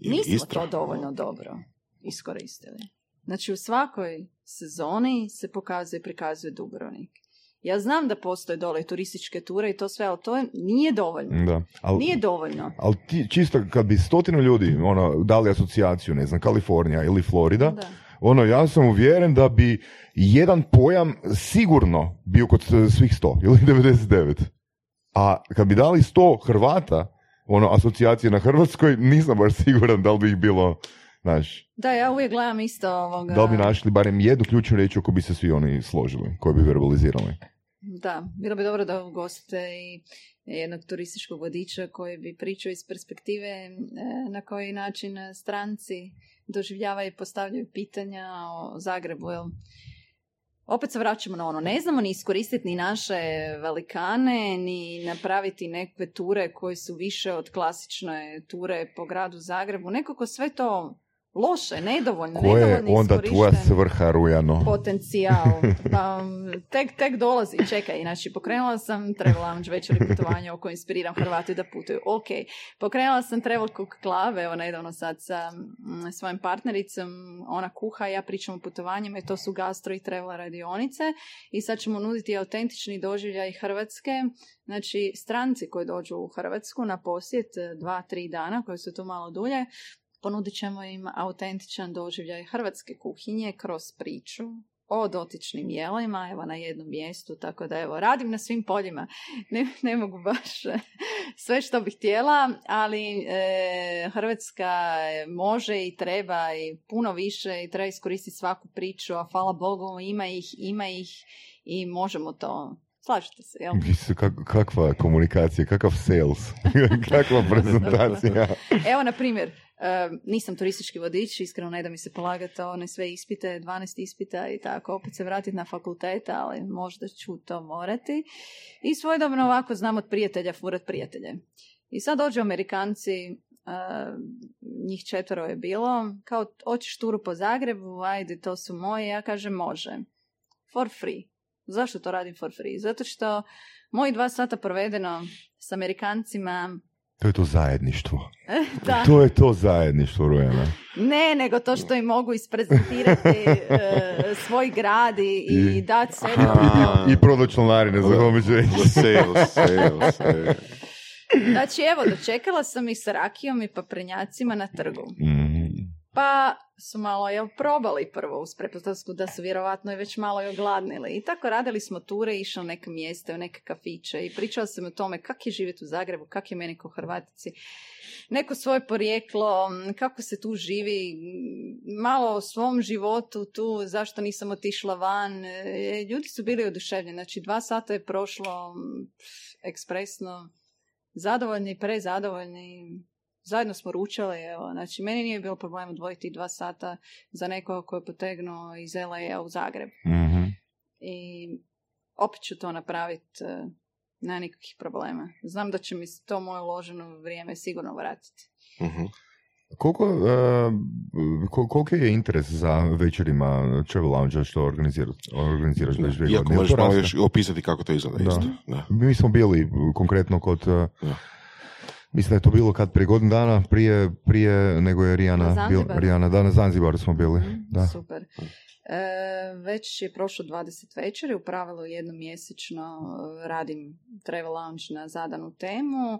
Nismo Istra. to dovoljno dobro iskoristili. Znači u svakoj sezoni se pokazuje i prikazuje Dubrovnik. Ja znam da postoje dole turističke ture i to sve, ali to je- nije dovoljno. Da. Al, Nije dovoljno. ali ti, čisto kad bi stotinu ljudi ono, dali asocijaciju, ne znam, Kalifornija ili Florida, Da. Ono, ja sam uvjeren da bi jedan pojam sigurno bio kod svih 100 *laughs* ili 99. A kad bi dali 100 Hrvata, ono, asocijacije na Hrvatskoj, nisam baš siguran da li bi ih bilo, znaš, Da, ja uvijek gledam isto ovoga... da li bi našli barem jednu ključnu riječ oko bi se svi oni složili, koji bi verbalizirali. Da, bilo bi dobro da ugostite i jednog turističkog vodiča koji bi pričao iz perspektive e, na koji način stranci doživljavaju i postavljaju pitanja o Zagrebu. Jel? Opet se vraćamo na ono, ne znamo ni iskoristiti ni naše velikane, ni napraviti nekakve ture koje su više od klasične ture po gradu Zagrebu. Nekako sve to loše, nedovoljno, Ko je onda tvoja svrha, Rujano? potencijal. *laughs* Pa, tek, tek dolazi, čekaj, znači pokrenula sam travel lounge večeri putovanja o kojoj inspiriram Hrvati da putuju. Ok, pokrenula sam travel cook club, evo nedavno sad sa mm, svojim partnericom, ona kuha, ja pričam o putovanjima i to su gastro i travel radionice i sad ćemo nuditi autentični doživljaj Hrvatske, znači stranci koji dođu u Hrvatsku na posjet e, dva, tri dana, koji su tu malo dulje, ponudit ćemo im autentičan doživljaj hrvatske kuhinje kroz priču o dotičnim jelima, evo na jednom mjestu, tako da evo, radim na svim poljima. Ne, ne mogu baš eh, sve što bih htjela, ali eh, Hrvatska može i treba i puno više i treba iskoristiti svaku priču, a hvala Bogu ima ih, ima ih i možemo to. Slažete se, jel? Kak- kakva komunikacija, kakav sales, *laughs* kakva prezentacija. Evo, na primjer, e, nisam turistički vodič, iskreno ne da mi se polagati one sve ispite, 12 ispita i tako, opet se vratiti na fakultet, ali možda ću to morati. I svojedobno ovako znam od prijatelja furat prijatelje. I sad dođu Amerikanci, e, njih četvero je bilo, kao hoćeš turu po Zagrebu, ajde, to su moje, ja kažem može. For free. Zašto to radim for free? Zato što moji dva sata provedeno s Amerikancima, To je to zajedništvo. *laughs* da, To je to zajedništvo, Rujana. Ne, nego to što im mogu isprezentirati e, svoj grad i, i I- dati sebi. Aha. I prodao članarine za homeđu Sales, sales, sales. Znači, evo, dočekala sam ih sa rakijom i paprenjacima na trgu. Mhm. Pa su malo jel, probali prvo uz pretpostavku da su vjerovatno i već malo i ogladnili. I tako radili smo ture, išli na neke mjeste, u neke kafiće i pričala sam o tome kak je živjeti u Zagrebu, kak je meni ko Hrvatici. Neko svoje porijeklo, kako se tu živi, malo o svom životu tu, zašto nisam otišla van. E, ljudi su bili oduševljeni, znači dva sata je prošlo ekspresno, zadovoljni, prezadovoljni zajedno smo ručali, evo, znači meni nije bilo problem odvojiti dva sata za nekoga koji je potegnuo iz LA u Zagreb. Mhm. I opet ću to napraviti, uh, nema nikakvih problema. Znam da će mi se to moje uloženo vrijeme sigurno vratiti. Mhm. Koliko, uh, kol- koliki je interes za večerima Travel Lounge što organiziraš, organiziraš već dvije Iako godine? možeš malo još opisati kako to izgleda Da. isto. Da. Mi smo bili konkretno kod... uh, Da. Mislim da je to bilo kad prije godinu dana, prije, prije nego je Na Rijana, bil, Zanzibaru? Rijana, da, na Zanzibaru smo bili. Mhm, Da. Super. E, već je prošlo 20 večeri, u pravilu jednom mjesečno e, radim travel lounge na zadanu temu, e,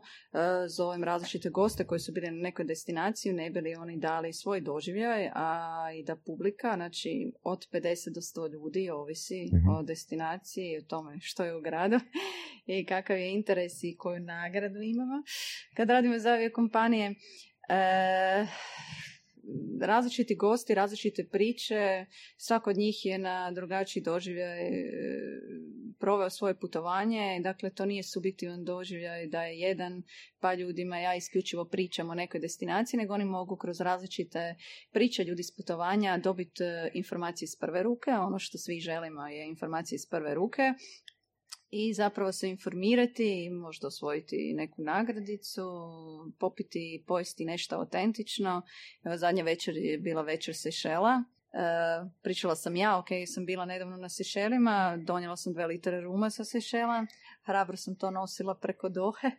zovem različite goste koji su bili na nekoj destinaciji, ne bi li oni dali svoj doživljaj, a i da publika, znači od 50 do 100 ljudi, ovisi Mhm. o destinaciji i o tome što je u gradu *laughs* i kakav je interes i koju nagradu imamo. Kad radimo za avio kompanije, e, različiti gosti, različite priče, svako od njih je na drugačiji doživljaj e, proveo svoje putovanje, dakle to nije subjektivan doživljaj da je jedan pa ljudima ja isključivo pričam o nekoj destinaciji, nego oni mogu kroz različite priče ljudi s putovanja dobiti e, informacije iz prve ruke, ono što svi želimo je informacije iz prve ruke i zapravo se informirati, možda osvojiti neku nagradicu, popiti, pojesti nešto autentično. Evo, zadnja večer je bila večer Sešela. E, pričala sam ja, ok, sam bila nedavno na Sešelima, donijela sam dve litre ruma sa Sešela, hrabro sam to nosila preko Dohe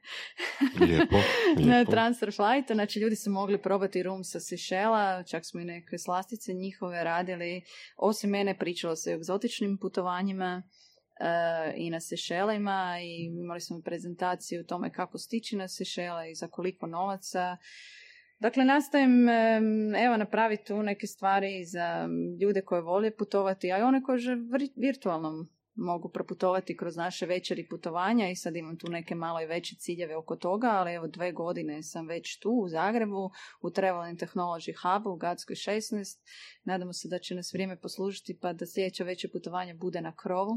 Lijepo, *laughs* na lijepo. transfer flight, znači ljudi su mogli probati rum sa Sešela, čak smo i neke slastice njihove radili. Osim mene pričalo se i o egzotičnim putovanjima i na Sešelima i imali smo prezentaciju o tome kako stići na Sešele i za koliko novaca. Dakle, nastavim evo napraviti tu neke stvari za ljude koje vole putovati, a i one koje že vir- virtualno mogu proputovati kroz naše večeri putovanja i sad imam tu neke malo i veće ciljeve oko toga, ali evo dve godine sam već tu u Zagrebu, u Travel and Technology Hubu u Gatskoj 16. Nadamo se da će nas vrijeme poslužiti pa da sljedeće veće putovanje bude na krovu.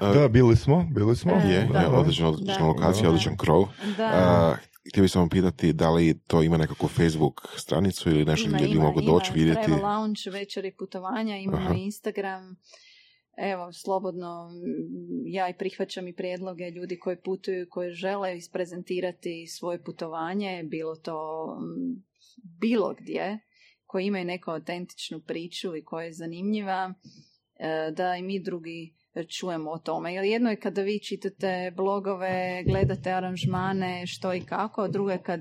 A, Da, bili smo, bili smo. E, Je, da. je, odlična, odlična Da. lokacija, Da. odličan krov. Da. A, htio bih samo pitati da li to ima nekakvu Facebook stranicu ili nešto gdje ljudi mogu doći vidjeti. Travel Lounge, večeri putovanja, imamo Aha. Instagram. Evo, slobodno, m, ja i prihvaćam i prijedloge ljudi koji putuju, koji žele isprezentirati svoje putovanje, bilo to m, bilo gdje, koji imaju neku autentičnu priču i koja je zanimljiva, e, da i mi drugi čujemo o tome. Jer jedno je kada vi čitate blogove, gledate aranžmane, što i kako, a drugo je kad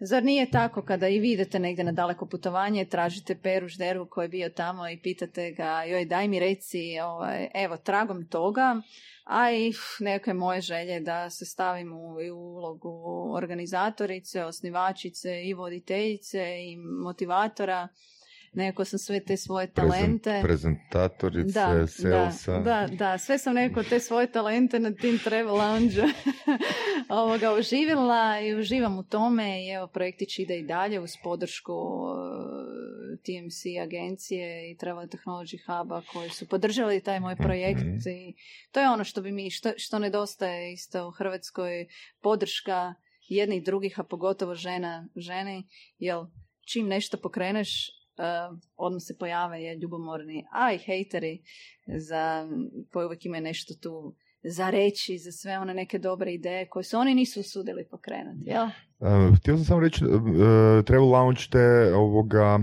Zar nije tako kada i vi idete negdje na daleko putovanje, tražite Peru Žderu koji je bio tamo i pitate ga, joj daj mi reci, ovaj, evo, tragom toga, a i neke moje želje da se stavim u ulogu organizatorice, osnivačice i voditeljice i motivatora, nekako sam sve te svoje talente... Prezent- prezentatorice, Da, salesa. da, da, da, sve sam nekako te svoje talente na tim travel lounge *laughs* ovoga uživjela i uživam u tome i evo projektić ide i dalje uz podršku eh, TMC agencije i Travel Technology Huba koji su podržali taj moj projekt Mhm. i to je ono što bi mi, što, što nedostaje isto u Hrvatskoj, podrška jednih drugih, a pogotovo žena ženi, jer čim nešto pokreneš, uh, odmah se pojave je ljubomorni, a i hejteri za, koji uvijek imaju nešto tu za reći, za sve one neke dobre ideje koje se oni nisu usudili pokrenuti, jel? Uh, htio sam samo reći, uh, Travel Lounge te ovoga,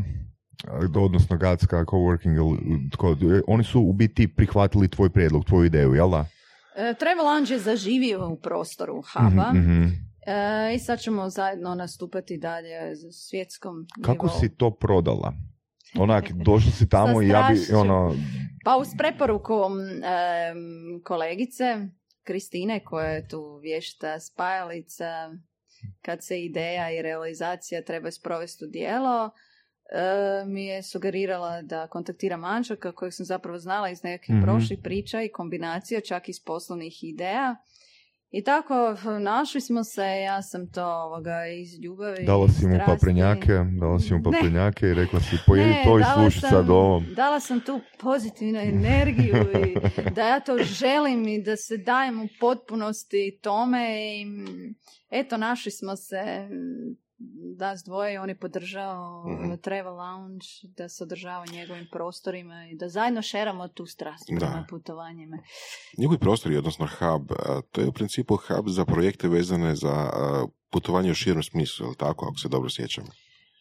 odnosno Gatska coworking, oni su u biti prihvatili tvoj prijedlog, tvoju ideju, jel da? E, Travel Lounge je zaživio u prostoru Huba Mhm, mhm. E, i sad ćemo zajedno nastupati dalje za svjetskom Kako nivou. si to prodala? Onak, *laughs* došla si tamo i ja bi, ono, Pa uz preporuku em, kolegice Kristine koja je tu vješta spajalica kad se ideja i realizacija treba sprovesti u dijelo e, mi je sugerirala da kontaktiram Anđaka kojeg sam zapravo znala iz nekih Mhm. prošlih priča i kombinacija, čak iz poslovnih ideja. I tako, našli smo se, ja sam to ovoga, iz ljubavi. Dala si mu paprenjake, dala si mu paprenjake i rekla si pojedi Ne, to i slušaj sam- sad ovo. Dala sam tu pozitivnu energiju i da ja to želim i da se dajem u potpunosti tome i eto našli smo se nas dvoje, on je podržao Mhm. Travel Lounge, da se održava njegovim prostorima i da zajedno šeramo tu strast prema putovanjima. Njegovi prostori, odnosno hub, to je u principu hub za projekte vezane za putovanje u širem smislu, je li tako, ako se dobro sjećam?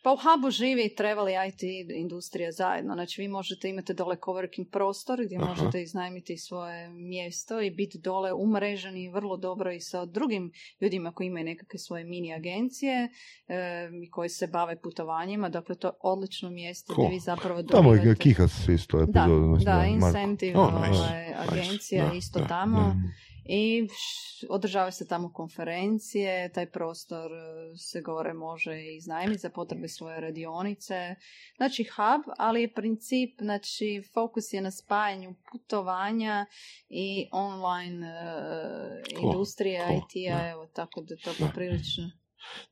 Pa u hubu živi travel i IT industrija zajedno. Znači vi možete imati dole coworking prostor gdje Aha. možete iznajmiti svoje mjesto i biti dole umreženi vrlo dobro i sa drugim ljudima koji imaju nekakve svoje mini agencije e, i koji se bave putovanjima. Dakle, to je odlično mjesto Cool. gdje vi zapravo Tamo je. Kihas isto Da, epizodu. mislim, da, Marko. Incentive Oh, nice, ovaj, nice. agencija Da, isto da, tamo. I održavaju se tamo konferencije, taj prostor e, se gore može iznajmiti za potrebe svoje radionice. Znači hub, ali je princip, znači fokus je na spajanju putovanja i online e, Cool, industrije cool, IT-a, evo tako da to poprilično.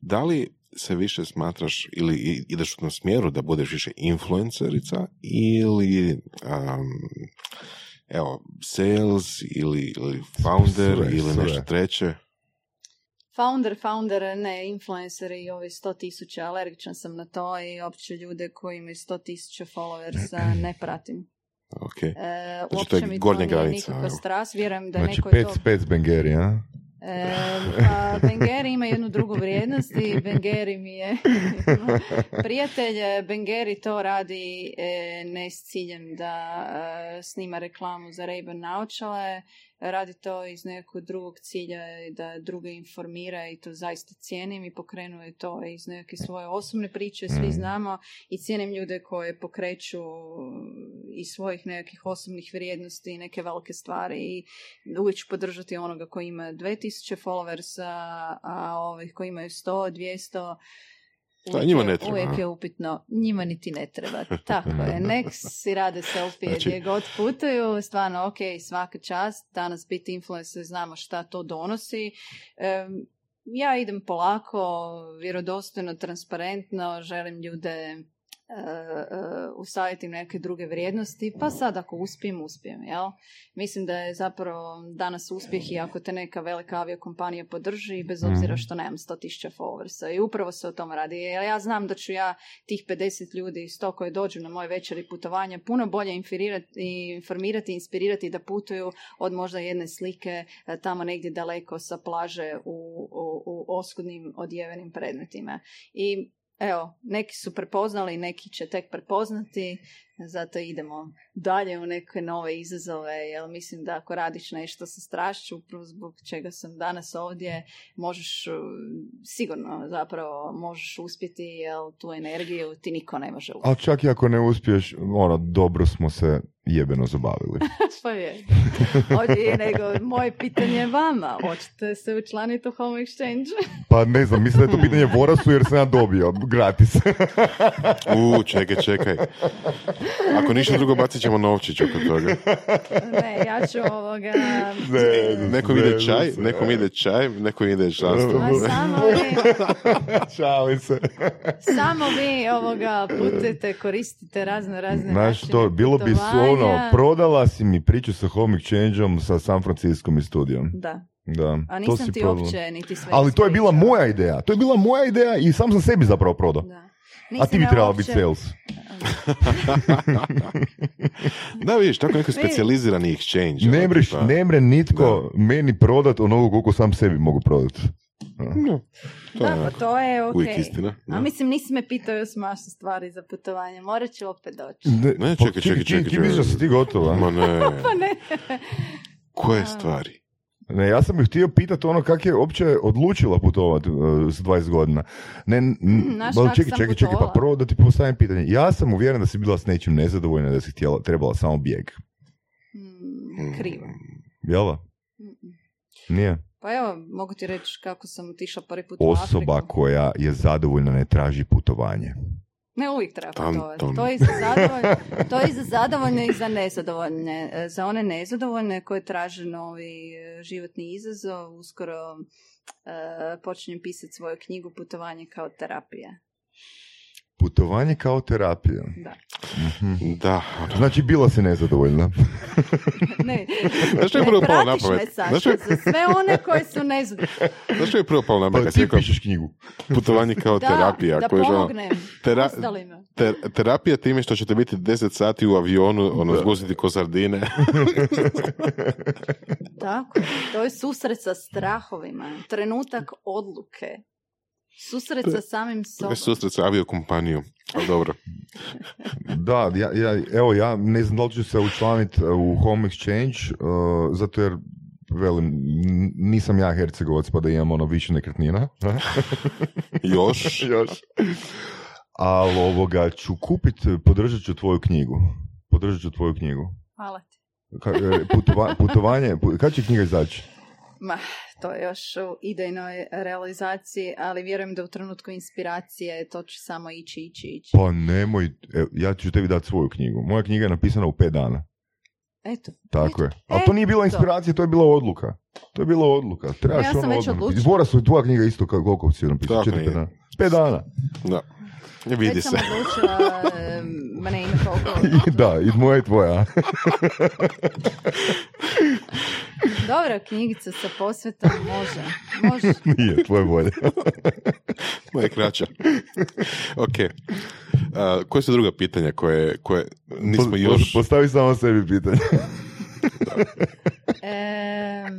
Da li se više smatraš ili ideš u tom smjeru da budeš više influencerica ili um, evo, sales ili, ili founder Sve, ili sve. nešto treće? Founder, founder, ne, influenceri i ovi 100 tisuća, alergičan sam na to i opće ljude koji imaju 100 tisuća followersa ne pratim. Ok. E, to uopće je mi to gornja nije granica, nikakva evo. strast, vjerujem da je Znači neko pet, to... pet Bengeri, a? E, pa Bengeri ima jednu drugu vrijednost i Bengeri mi je *laughs* prijatelj. Bengeri to radi e, ne s ciljem da e, snima reklamu za Ray-Ban naočale, radi to iz nekog drugog cilja i da druge informira i to zaista cijenim i pokrenuje to iz neke svoje osobne priče, svi Mm. znamo i cijenim ljude koje pokreću iz svojih nekakvih osobnih vrijednosti i neke velike stvari i uvijek ću podržati onoga koji ima 2000 followersa, a ovih koji imaju 100, 200, Da, uvijek njima ne treba, Uvijek je upitno, njima niti ne treba. Tako je, nek si rade selfie Znači- gdje god putuju, stvarno ok, svaka čast, danas biti influencer, znamo šta to donosi. Em, ja idem polako, vjerodostojno, transparentno, želim ljude usaditi neke druge vrijednosti, pa sad ako uspijem, uspijem, jel? Mislim da je zapravo danas uspjeh i ako te neka velika aviokompanija podrži, bez obzira Mhm. što nemam 100.000 followersa. I upravo se o tom radi. Jer ja znam da ću ja tih 50 ljudi, 100 koji dođu na moje večeri putovanja, puno bolje informirati, informirati i inspirirati da putuju od možda jedne slike e, tamo negdje daleko sa plaže u, u, u oskudnim odjevenim predmetima. I Evo, neki su prepoznali, neki će tek prepoznati, zato idemo dalje u neke nove izazove, jer mislim da ako radiš nešto sa strašću, upravo zbog čega sam danas ovdje, možeš, sigurno zapravo možeš uspjeti, jer tu energiju ti niko ne može uzeti. Ali čak i ako ne uspiješ, ono, dobro smo se jebeno zabavili. *laughs* Pa je. Ovdje je nego, moje pitanje vama, hoćete se učlaniti u Home Exchange? Pa ne znam, mislim da je to pitanje Vorasu jer sam ja dobio gratis. U, čekaj, čekaj. Ako ništa drugo, bacit ćemo novčić oko toga. ne, ja ću ovoga... Ne, Nekom ide čaj, nekom ide čaj, nekom ide članstvo. Samo vi, *laughs* se. samo vi ovoga putujete, koristite razne razne Znaš načine što, bilo bi su ono, prodala si mi priču sa Home Exchange-om sa San Franciskom i studijom. Da, Da, a to nisam si ti prodala. uopće niti sve Ali to je bila moja ideja, to je bila moja ideja i sam sam sebi zapravo prodao. Da. A ti bi trebala biti sales. *laughs* Da, vidiš, tako neko Vidi. specijalizirani exchange. Ne ono, mreš, ne mre nitko meni prodat onoliko koliko sam sebi mogu prodat. No, to Da, je pa to je ok. uvijek istina. da. A mislim, nisi me pitao još masu stvari za putovanje. Morat ću opet doći. Ne, Ne, pa čekaj, čekaj, ti- čekaj, Ti misliš da si ti gotova? Ma ne, *laughs* Pa ne. koje stvari? Ne, ja sam ju htio pitati ono kak je uopće odlučila putovati s 20 godina. Ne, n- znaš ali kak čekaj, čekaj, čekaj, pa prvo da ti postavim pitanje. Ja sam uvjeren da si bila s nečim nezadovoljna, da si htjela, trebala samo bijeg. Mm, krivo. Jel da? Nije. Pa evo, mogu ti reći kako sam otišla prvi put u Osoba Afriku. koja je zadovoljna ne traži putovanje. Ne uvijek treba putovati. To je, za zadovoljne, to je za zadovoljne i za nezadovoljne. E, Za one nezadovoljne koje traže novi e, životni izazov, uskoro e, počinjem pisati svoju knjigu Putovanje kao terapija. Putovanje kao terapija. Da. Mhm. Da, Znači, bila si nezadovoljna. *laughs* Ne, *laughs* Znaš što je prvo palo na pratiš pamet? me, Saša, Znaš što- za sve one koji su nezadovoljni. Znaš što je prvo palo na pamet? Pa ti pišeš knjigu. putovanje kao *laughs* Da, terapija. da koje ono- pomognem tera- ter- terapija time što ćete biti 10 sati u avionu, ono, zgusiti ko sardine. Tako, to je susret sa strahovima, trenutak odluke, susret sa samim To sobom. je susret sa aviokompanijom. Ali dobro. *laughs* Da, ja, ja, evo ja ne znam da li ću se učlaniti u Home Exchange, uh, zato jer velim, nisam ja Hercegovac pa da imam ono više nekretnina. *laughs* Još. *laughs* Još. Ali ovoga ću kupit, podržat ću tvoju knjigu. Podržat ću tvoju knjigu. Hvala ti. Ka, e, putova- putovanje, pu- kad će knjiga izaći? Ma, to je još u idejnoj realizaciji, ali vjerujem da u trenutku inspiracije to će samo ići, ići, ići. Pa nemoj, e, ja ću tebi dati svoju knjigu. Moja knjiga je napisana u pet dana. Eto. Tako je. Ali to nije bila inspiracija, to je bila odluka. To je bila odluka. Trebaš Ja sam ono već odlučila. Su tvoja knjiga isto kao koliko si napisao? Tako Četiri, pet dana. Pet dana. Da. Vidi Već se. sam odlučila, ma ne koliko. da, i moja i tvoja. *laughs* Dobra knjigica sa posvetom, može. Može. *laughs* nije, tvoje bolje. *laughs* Moje kraća. ok. Uh, koje su druga pitanja koje, koje nismo Po- još... Postavi samo sebi pitanje. Em,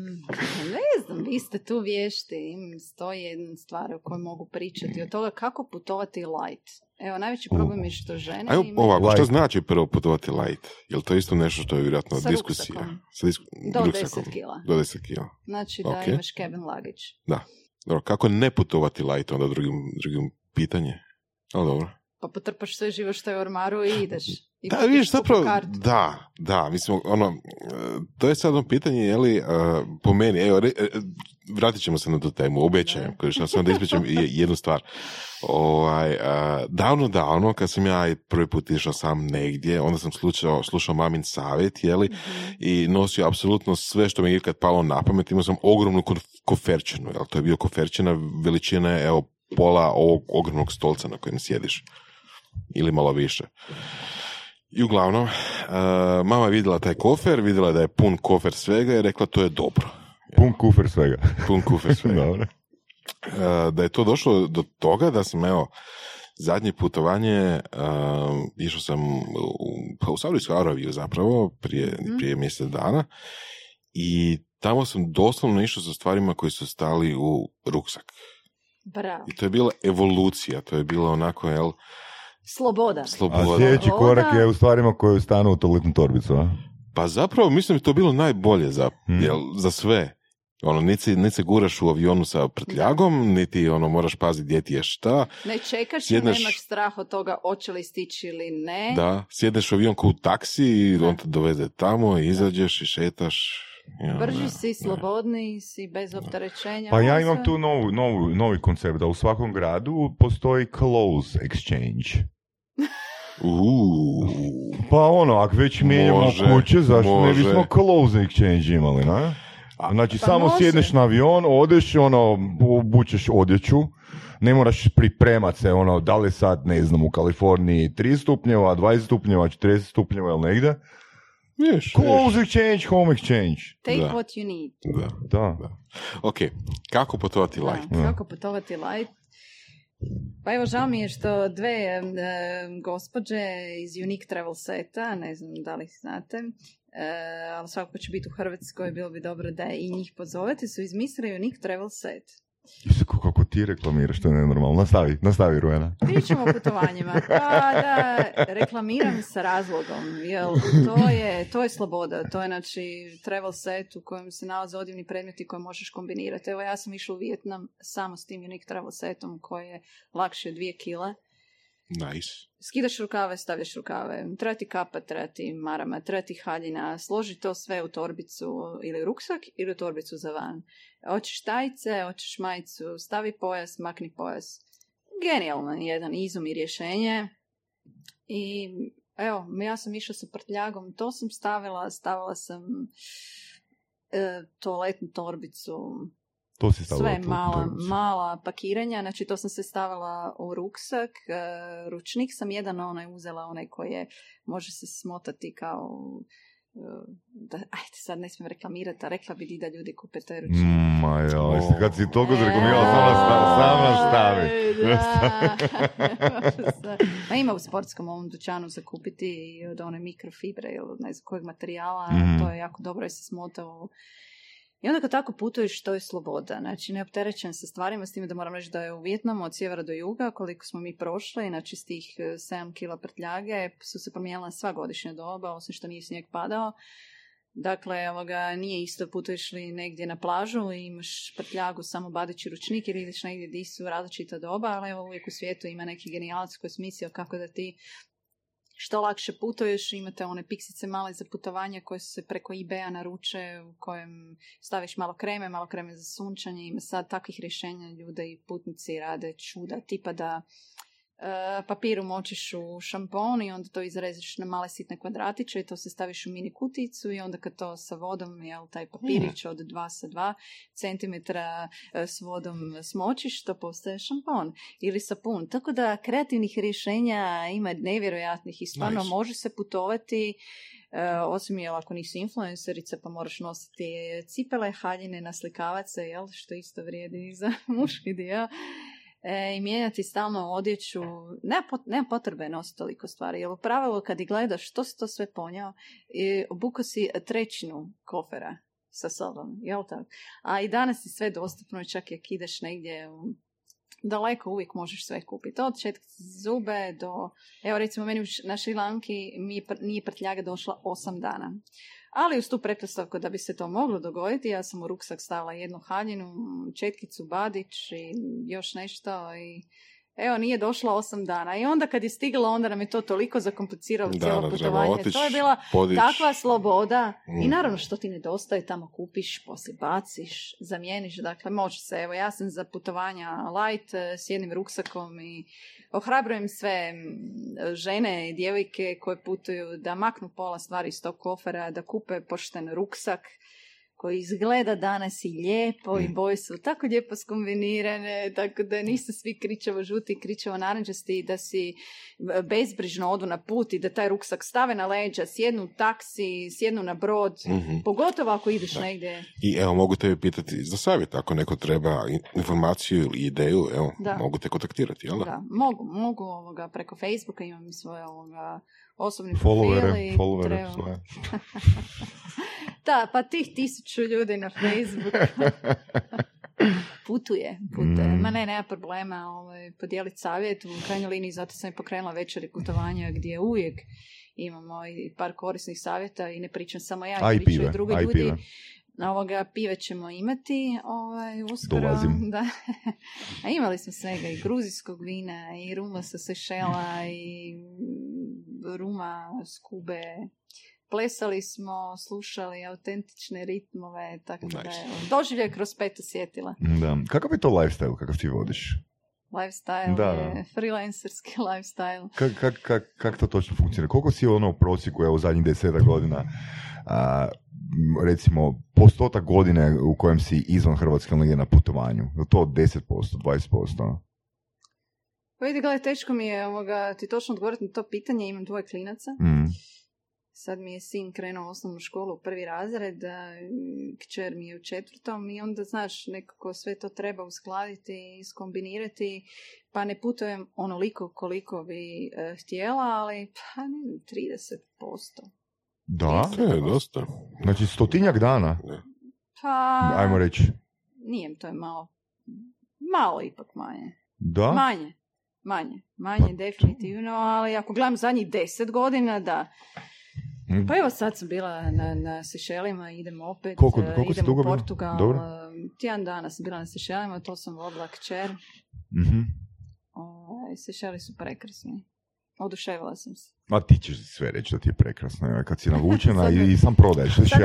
ne vi ste tu vješti. Im stoji jedna stvar o kojoj mogu pričati. Od toga kako putovati light. Evo, najveći problem je što žene Ajmo imaju... ovako, što Light. znači prvo putovati light? Je li to isto nešto što je vjerojatno Sa diskusija? Sa disku... Do ruksakom. 10 kila. Do 10 kila. Znači da Ok. imaš cabin luggage. Dobro, kako ne putovati light, onda drugim, drugim pitanje. Ali dobro. Pa potrpaš sve živo što je u ormaru i ideš. I Da, vidiš, zapravo, da, da, mislim, ono, e, to je sad ono pitanje, je li, e, po meni, evo, re- e, vratit ćemo se na tu temu, obećajem, koji što sam da ispričam je- jednu stvar. Ovaj, e, davno, davno, kad sam ja prvi put išao sam negdje, onda sam slušao, slušao mamin savjet, je li, Mhm. i nosio apsolutno sve što mi je ikad palo na pamet, imao sam ogromnu kof- koferčinu, jel, to je bio koferčina veličine, evo, pola ovog ogromnog stolca na kojem sjediš, ili malo više. I uglavnom, uh, mama je vidjela taj kofer, vidjela da je pun kofer svega i rekla to je dobro. Pun kufer svega. Pun kofer svega. *laughs* Dobro. Uh, da je to došlo do toga da sam, evo, zadnje putovanje, uh, išao sam u, pa u Saudijsku Arabiju zapravo, prije, Mhm. prije mjesec dana i tamo sam doslovno išao sa stvarima koji su stali u ruksak. Bravo. I to je bila evolucija, to je bilo onako, jel, Sloboda. A sloboda. sljedeći Sloboda. korak je u stvarima koje stanu u toaletnu torbicu, a? Pa zapravo mislim da je to bilo najbolje za, Hmm. jel, za sve. Ono, niti, se- niti se guraš u avionu sa prtljagom, niti ono, moraš paziti gdje ti je šta. Ne čekaš i Sjedneš- nemaš strah od toga hoće li stići ili ne. Da, sjedneš u avion kao u taksi i on te doveze tamo i izađeš i šetaš. I ono, Brži ne, si, ne. slobodniji si, bez opterećenja. Pa ja imam tu novu, novu, novi koncept da u svakom gradu postoji clothes exchange. Uuu. Pa ono, ako već mijenjamo Može, kuće, zašto ne može. bismo clothes exchange imali, ne? A- Znači, Pa samo može. sjedneš na avion, odeš, ono, obučeš odjeću, ne moraš pripremat se, ono, da li sad, ne znam, u Kaliforniji 3 stupnjeva, 20 stupnjeva, 40 stupnjeva ili negdje. Vidiš, Clothes exchange, home exchange. Take Da. what you need. vidiš. Da. Da. Ok, kako putovati Da, light? Da. Kako putovati light? Pa evo, žao mi je što dve e, gospođe iz Unique Travel Seta, ne znam da li znate, e, ali svakako će biti u Hrvatskoj, bilo bi dobro da i njih pozovete, su izmislili Unique Travel Set. Isu, kako ti reklamiraš, to je nenormalno. Nastavi, nastavi, Rujana. Pričamo o putovanjima. *laughs* Pa da, reklamiram sa razlogom, jel to je, to je sloboda, to je znači travel set u kojem se nalaze odivni predmeti koje možeš kombinirati. Evo ja sam išla u Vijetnam samo s tim unique travel setom koji je lakši od dvije kile. Nice. Skidaš rukave, stavljaš rukave, treba ti kapa, treba ti marama, treba ti haljina, složi to sve u torbicu ili ruksak ili u torbicu za van. Hoćeš tajice, hoćeš majicu, stavi pojas, makni pojas. Genijalno jedan izum i rješenje. I evo, ja sam išla sa prtljagom, to sam stavila, stavila sam e, toaletnu torbicu, To si stavila sve tu- mala, tu- mala pakiranja, znači to sam se stavila u ruksak, e, ručnik sam jedan onaj uzela, onaj koji je, može se smotati kao, e, da, ajde sad ne smijem reklamirati, a rekla bi da ljudi kupe taj ručnik. Mm, Ma joj, O. kad si toliko zreklamirala, samo nastavi. Samo nastavi. Da. *laughs* *laughs* Ma ima u sportskom ovom dućanu za kupiti i od one mikrofibre ili od ne znam kojeg materijala, Mhm. to je jako dobro jer se smota u... I onda kad tako putuješ, to je sloboda. Znači, neopterećen sa stvarima, s time da moram reći da je u Vjetnamu od sjevera do juga, koliko smo mi prošli, znači s tih 7 kila prtljage, su se promijenila sva godišnja doba, osim što nije snijeg padao. Dakle, ovoga, nije isto putuješ li negdje na plažu i imaš prtljagu samo badeći ručnik ili ideš negdje gdje su različita doba, ali evo uvijek u svijetu ima neki genijalac koji smislio kako da ti što lakše putuješ, imate one piksice male za putovanje koje se preko eBaya naruče u kojem staviš malo kreme, malo kreme za sunčanje, ima sad takvih rješenja ljude i putnici rade čuda, tipa da papir umočiš u šampon i onda to izreziš na male sitne kvadratiće i to se staviš u mini kuticu i onda kad to sa vodom, jel, taj papirić od 2 sa 2 centimetra e, s vodom smočiš, to postaje šampon ili sapun. Tako da kreativnih rješenja ima nevjerojatnih i stvarno Nice. može se putovati e, osim jel ako nisi influencerica pa moraš nositi cipele, haljine, naslikavati se, jel, što isto vrijedi i za *laughs* muški dio. E, I mijenjati stalno odjeću. Nema, pot- nema potrebe nositi toliko stvari. Jer u pravilu kad ih gledaš što si to sve ponjao, i obuko si trećinu kofera sa sobom, jel tako? A i danas je sve dostupno i čak i ako ideš negdje daleko uvijek možeš sve kupiti. Od četkice zube do... Evo recimo meni na Šrilanki mi pr- nije prtljaga došla osam dana. Ali uz tu pretpostavku da bi se to moglo dogoditi, ja sam u ruksak stavila jednu haljinu, četkicu, badić i još nešto i evo nije došla osam dana. I onda kad je stigla, onda nam je to toliko zakompliciralo Da, cijelo putovanje. otići, to je bila podići. takva sloboda i Mm. naravno što ti nedostaje tamo kupiš, poslije baciš, zamijeniš, dakle može se, evo ja sam za putovanja light eh, s jednim ruksakom i ohrabrujem sve mm, žene i djevojke koje putuju da maknu pola stvari iz tog kofera, da kupe pošten ruksak koji izgleda danas i lijepo i Mm. boje su tako lijepo skombinirane, tako da nisu svi kričavo žuti, kričavo naranđasti, da si bezbrižno odu na put i da taj ruksak stave na leđa, sjednu u taksi, sjednu na brod, Mhm. pogotovo ako ideš Da. negdje. I evo, mogu te pitati za savjet, ako neko treba in- informaciju ili ideju, evo, Da. mogu te kontaktirati, jel da? Da, mogu, mogu ovoga, preko Facebooka imam i svoje ovoga, osobni profil i followere treba- svoje. *laughs* Da, pa tih tisuću ljudi na Facebooku *laughs* putuje, putuje. Mm. Ma ne, nema problema ovaj, podijeliti savjet. U krajnjoj liniji zato sam i pokrenula večeri putovanja gdje uvijek imamo i par korisnih savjeta i ne pričam samo ja, i pričaju pive, drugi i ljudi. pive. Ovoga pive ćemo imati ovaj, uskoro. Dolazim. *laughs* Da. A imali smo svega i gruzijskog vina, i ruma sa Sešela, i ruma s Kube. Plesali smo, slušali autentične ritmove, tako da Nice. je doživljaj kroz pet osjetila. Da. Kakav je to lifestyle kakav ti vodiš? Lifestyle Da, je da. freelancerski *laughs* lifestyle. Kak, kak, kak, kak to točno funkcionira? Koliko si ono u prosjeku evo, u zadnjih deseta godina a, recimo postotak godine u kojem si izvan Hrvatske negdje na putovanju? Je to 10%, 20%? Pa vidi, gledaj, teško mi je ovoga, ti točno odgovoriti na to pitanje, imam dvoje klinaca. Mm. Sad mi je sin krenuo u osnovnu školu u prvi razred, a mm, kćer mi je u četvrtom i onda, znaš, nekako sve to treba uskladiti i skombinirati, pa ne putujem onoliko koliko bi e, htjela, ali pa ne znam, 30%. Da? To je dosta. Znači stotinjak dana, Pa, ajmo reći. nije, to je malo, malo ipak manje. Da? Manje, manje, manje Pa- definitivno, ali ako gledam zadnjih deset godina, da. Mm. Pa evo sad sam bila na, na Sešelima, idem opet, Koliko- e, koliko idem u? Portugal, Dobro. e, tjedan dana sam bila na Sešelima, to sam vodila kćer. Mhm. Ovaj, Sešeli su prekrasni. Oduševila sam se. Ma ti ćeš sve reći da ti je prekrasno, kad si navučena *laughs* i, i sam prodaješ. Znači,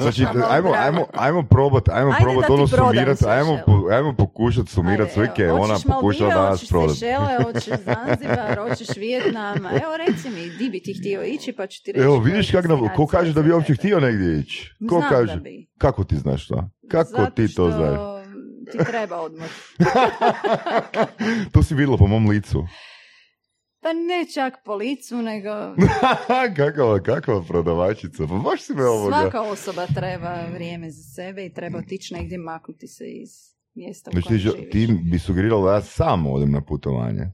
znači, ajmo, ajmo, ajmo probat, ajmo Ajde probat ono sumirat, ajmo, po- ajmo pokušat sumirat sve ke ona hoćeš pokušala Maldive, danas hoćeš prodat. Sešele, *laughs* hoćeš Zanzibar, hoćeš Vijetnam. Evo reci mi, di bi ti htio ići pa ću ti reći. Evo, vidiš kak nam, ko kaže da bi uopće htio negdje ići? Ko Znam kaže? da bi. Kako ti znaš to? Kako Zato ti to što znaš? ti treba odmor. *laughs* to si vidjela po mom licu. Pa ne čak po licu, nego *laughs* kakva, kakva prodavačica. Pa baš si me ovoga. svaka osoba treba vrijeme za sebe i treba otići negdje maknuti se iz mjesta u kojem ti, živiš. ti bi sugerirala da ja sam odem na putovanje.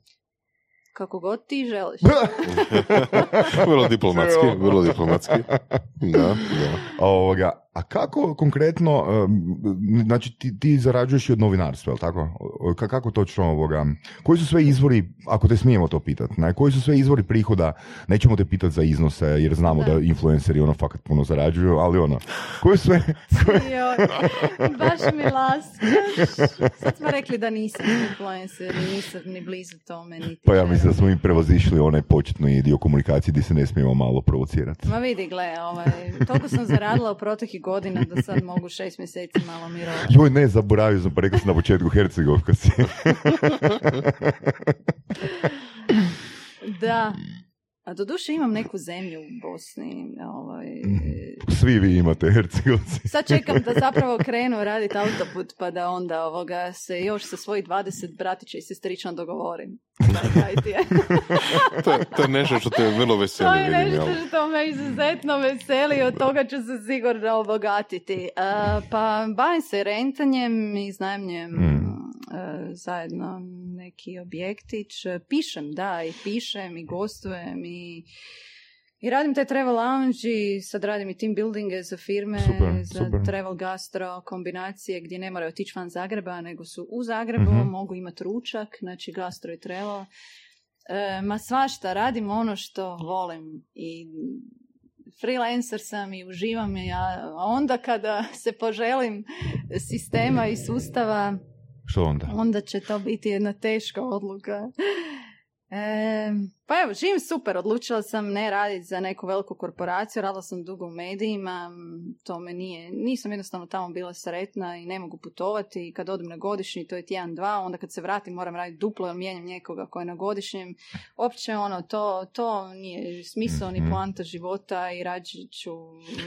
Kako god ti želiš. *laughs* vrlo diplomatski, vrlo diplomatski. *laughs* Da, da. A, ovoga, a kako konkretno, znači ti, ti zarađuješ i od novinarstva, jel tako? Kako točno ovoga, koji su sve izvori, ako te smijemo to pitati, ne, koji su sve izvori prihoda, nećemo te pitati za iznose, jer znamo da, Da. influenceri ono fakat puno zarađuju, ali ono, koji su sve, baš mi laskaš. Sad smo rekli da nisam influencer nisam ni blizu tome. Niti pa ja mislim da smo im prevazišli onaj početni dio komunikacije gdje se ne smijemo malo provocirati. Ma vidi, gle, ovaj, toliko sam zaradila u proteklih godina da sad *laughs* mogu šest mjeseci malo mirovati. Joj, ne, zaboravio sam, pa rekao sam na početku Hercegovka si. *laughs* *laughs* Da. A doduše imam neku zemlju u Bosni. Ovaj, Svi vi imate Hercegovci. *laughs* Sad čekam da zapravo krenu raditi autoput pa da onda ovoga se još sa svojih 20 bratića i sestrična dogovorim. *laughs* To, je- to je nešto što te vrlo veseli, To je vidim, nešto jel? što me izuzetno veseli i od toga ću se sigurno obogatiti. A, pa bavim se rentanjem i znajemljem Mm. Zajedno neki objektić. Pišem, da, i pišem i gostujem i i radim taj travel lounge i sad radim i team buildinge za firme, Super, za super. travel gastro kombinacije gdje ne moraju otići van Zagreba, nego su u Zagrebu, Mhm. mogu imati ručak, znači gastro i travel. E, ma svašta, radim ono što volim i freelancer sam i uživam je, a onda kada se poželim sistema i sustava, Što onda? onda će to biti jedna teška odluka. *laughs* E, pa evo, živim super, odlučila sam ne raditi za neku veliku korporaciju, radila sam dugo u medijima, to me nije, nisam jednostavno tamo bila sretna i ne mogu putovati i kad odem na godišnji, to je tjedan, dva, onda kad se vratim moram raditi duplo jer mijenjam nekoga koji je na godišnjem. Opće ono, to, to nije smisao ni Mhm. poanta života i rađe ću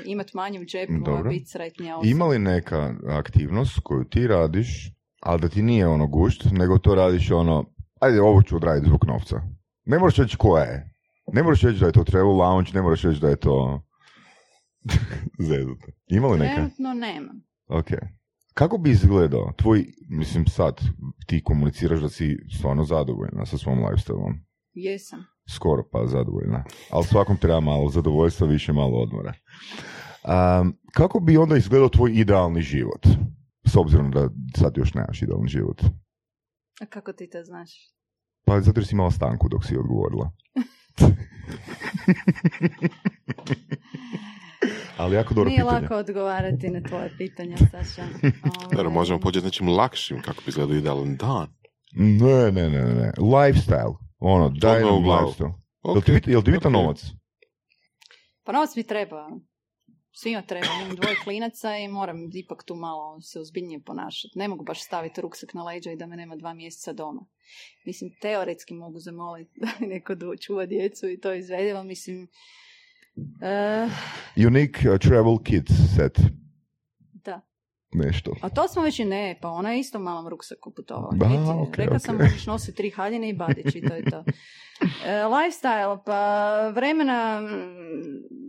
imat manje u džepu, a biti sretnija osoba. Ima li neka aktivnost koju ti radiš, ali da ti nije ono gušt, nego to radiš ono, ajde ovo ću odraditi zbog novca. Ne moraš reći koja je. Ne moraš reći da je to travel lounge, ne moraš reći da je to... *laughs* Zezate. Ima li neka? Trenutno nemam. Ok. Kako bi izgledao tvoj, mislim sad, ti komuniciraš da si stvarno zadovoljna sa svom lifestyle Jesam. skoro pa zadovoljna. Ali svakom treba malo zadovoljstva, više malo odmora. Um, kako bi onda izgledao tvoj idealni život? S obzirom da sad još nemaš idealni život. A kako ti to znaš? Pa zato jer si imala stanku dok si odgovorila. *laughs* Ali jako dobro Nije pitanje. lako odgovarati na tvoje pitanja, Saša. *laughs* Dobro, Ovaj, možemo početi nečim lakšim, kako bi izgledao idealan dan. Ne, ne, ne, ne. Lifestyle. Ono, daj nam glavu. lifestyle. Jel Ok, ti, bit- jel ti bitan ok. novac? Pa novac mi treba. Svima treba. Imam dvoje klinaca i moram ipak tu malo se ozbiljnije ponašati. Ne mogu baš staviti ruksak na leđa i da me nema dva mjeseca doma. Mislim, teoretski mogu zamoliti *laughs* da mi neko čuva djecu i to je izvedivo. Mislim, eh, Unique uh, travel kit set. da. Nešto. A to smo već i ne, pa ona je isto malom ruksaku putovala. Da, Vidite, ok, Rekla ok. sam možeš nositi tri haljine i badić i to je to. *laughs* E, lifestyle, pa vremena mm,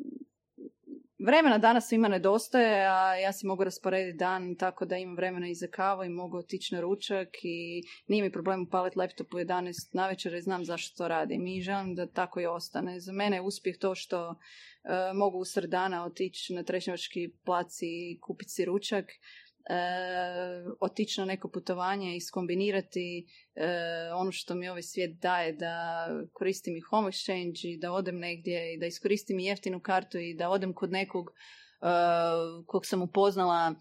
vremena danas svima nedostaje, a ja si mogu rasporediti dan tako da imam vremena i za kavu i mogu otići na ručak i nije mi problem upaliti laptop u 11 navečer i znam zašto to radim i želim da tako i ostane. Za mene je uspjeh to što e, mogu usred dana otići na Trešnjevački plac i kupiti si ručak, otići na neko putovanje i skombinirati e, ono što mi ovaj svijet daje, da koristim i home exchange i da odem negdje i da iskoristim i jeftinu kartu i da odem kod nekog e, kog sam upoznala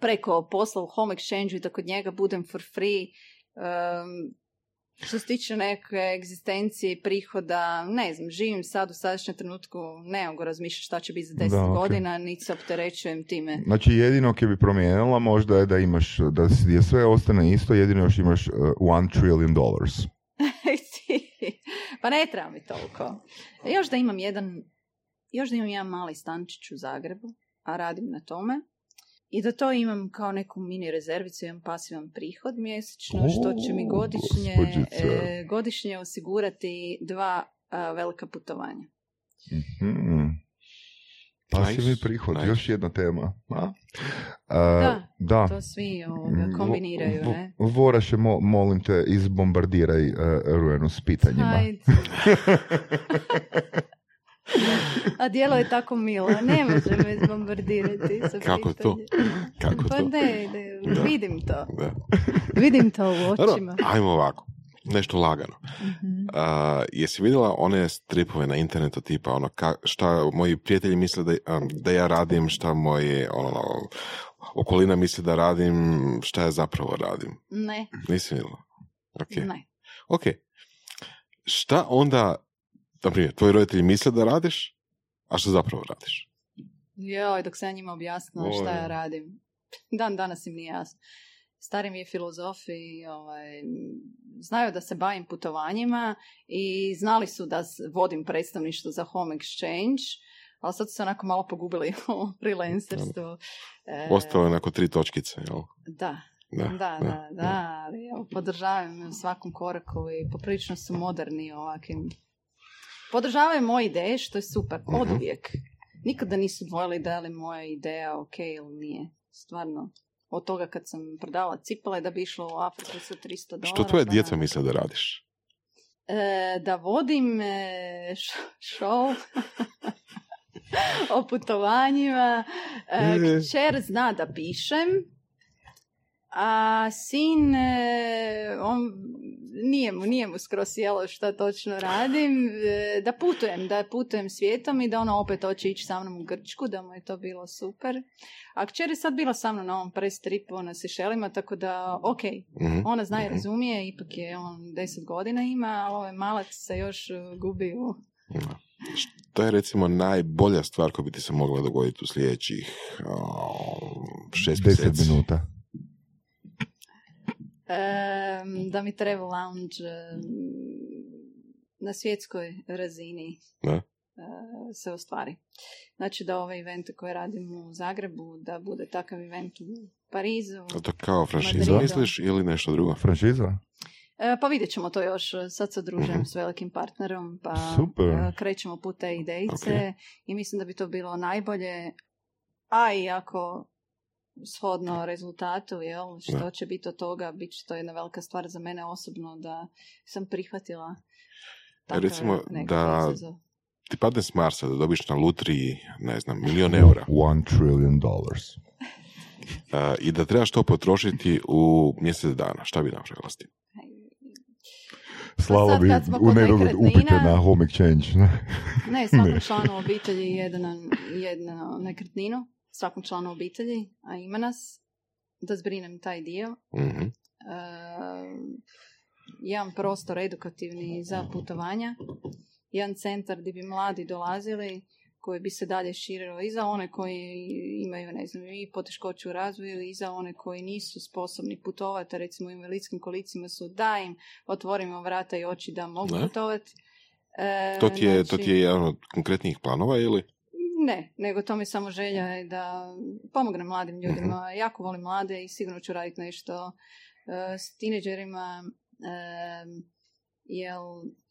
preko posla u home exchange i da kod njega budem for free. Um, Što se tiče neke egzistencije i prihoda, ne znam, živim sad u sadašnjem trenutku, ne mogu razmišljati šta će biti za deset Da, ok. godina, niti se opterećujem time. Znači jedino koje bi promijenila možda je da imaš, da je sve ostane isto, jedino još imaš uh, one trillion dollars. *laughs* pa ne treba mi toliko. Još da imam jedan, još da imam jedan mali stančić u Zagrebu, a radim na tome. I da to imam kao neku mini rezervicu, jedan pasivan prihod mjesečno, što će mi godišnje, e, godišnje osigurati dva a, velika putovanja. Hmm. Pasivni Nice, prihod, nice. još jedna tema. A? A, Da, da. To svi ovoga, Mm, kombiniraju, vo- ne? vo- Voraše, mo, molim te, izbombardiraj uh, Ruenu s pitanjima. *laughs* *laughs* A dijelo je tako milo, ne može me zbombardirati sa Kako to? Kako Pa to? ne, ne, vidim to. Da. Vidim to u Dobro, očima. ajmo ovako. Nešto lagano. Mhm. A, jesi vidjela one stripove na internetu tipa ono ka, šta moji prijatelji misle da, da ja radim, šta moje ono, okolina misli da radim, šta ja zapravo radim. Ne, Nisi vidjela? Ok. ne. Ok. Šta onda, na primjer, tvoji roditelji misle da radiš, a što zapravo radiš? Joj, dok sam ja njima objasnila šta ja radim. Dan danas im nije jasno. Stari mi je filozof i ovaj, znaju da se bavim putovanjima i znali su da vodim predstavništvo za Home Exchange, ali sad su se onako malo pogubili *laughs* u freelancerstvu. E, Ostalo je onako tri točkice, jel? Da, Da, da, da, da, ali podržavam u svakom koraku i poprilično su moderni ovakvim. Podržavaju moje ideje, što je super, od Mhm. uvijek. Nikada nisu dvojili da li moja ideja ok ili nije. Stvarno. Od toga kad sam prodavala cipele da bi išlo u Afriku sa 300 dolara. Što tvoje djeca misle da radiš? E, da vodim e, show *laughs* o putovanjima. E, E. kćer zna da pišem, a sin, e, on nije mu, nije mu skroz sjelo šta točno radim, e, da putujem, da putujem svijetom i da ona opet hoće ići sa mnom u Grčku, da mu je to bilo super. A kćer je sad bila sa mnom na ovom press tripu na Sešelima, tako da, ok, Mhm. ona zna i Mhm. razumije, ipak je on deset godina ima, ali ovaj malac se još uh, gubi u... To je recimo najbolja stvar koja bi ti se mogla dogoditi u sljedećih o, šest mjeseci. minuta. Em, da mi treba lounge na svjetskoj razini Da. e, se ostvari. Znači da ove evente koje radim u Zagrebu, da bude takav event u Parizu. A to kao franšiza misliš ili nešto drugo? Franšiza? E, pa vidjet ćemo to još. Sad se odružujem s velikim partnerom, pa Super. krećemo put te idejice i mislim da bi to bilo najbolje, a i ako shodno rezultatu, jel, što Da. će biti od toga, bit će to jedna velika stvar za mene osobno da sam prihvatila takav recimo da- izazov. Ti padne s Marsa da dobiš na lutriji, ne znam, milion eura One trillion dollars. a, i da trebaš to potrošiti u mjesec dana. Šta bi napravila s tim? Slala sad bi u nedogled upite na home exchange. Ne, svakom *laughs* Ne. članu obitelji jedan, jednu nekretninu, svakom članu obitelji, a ima nas, da zbrinem taj dio. Mhm. E, jedan prostor edukativni za putovanja, jedan centar gdje bi mladi dolazili, koji bi se dalje širilo i za one koji imaju, ne znam, i poteškoće u razvoju i za one koji nisu sposobni putovati, recimo u invalidskim kolicima su da im otvorimo vrata i oči da mogu putovati. E, To, ti je, to znači- ti je jedan od konkretnijih planova ili? Ne, nego to mi samo želja je da pomognem mladim ljudima. Jako volim mlade i sigurno ću raditi nešto e, s tineđerima, e, jer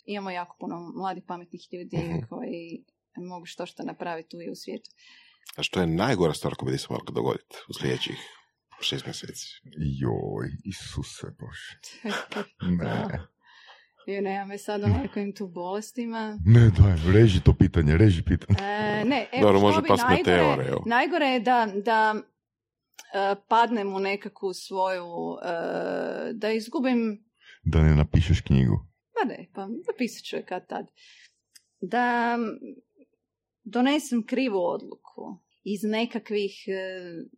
imamo jako puno mladih pametnih ljudi Mhm. koji mogu što što napraviti tu i u svijetu. A što je najgora stvar koja bi se mogla dogoditi u sljedećih šest mjeseci? Joj, Isuse Bože. *laughs* Ne. I nema me sad o nekim tu bolestima. Ne, daj, reži to pitanje, reži pitanje. E, ne, evo, Dobro, što može bi past najgore, meteor, evo. najgore je da, da e, padnem u nekakvu svoju, e, da izgubim Da ne napišeš knjigu. Pa ne, pa napisat ću je kad tad. Da donesem krivu odluku iz nekakvih e,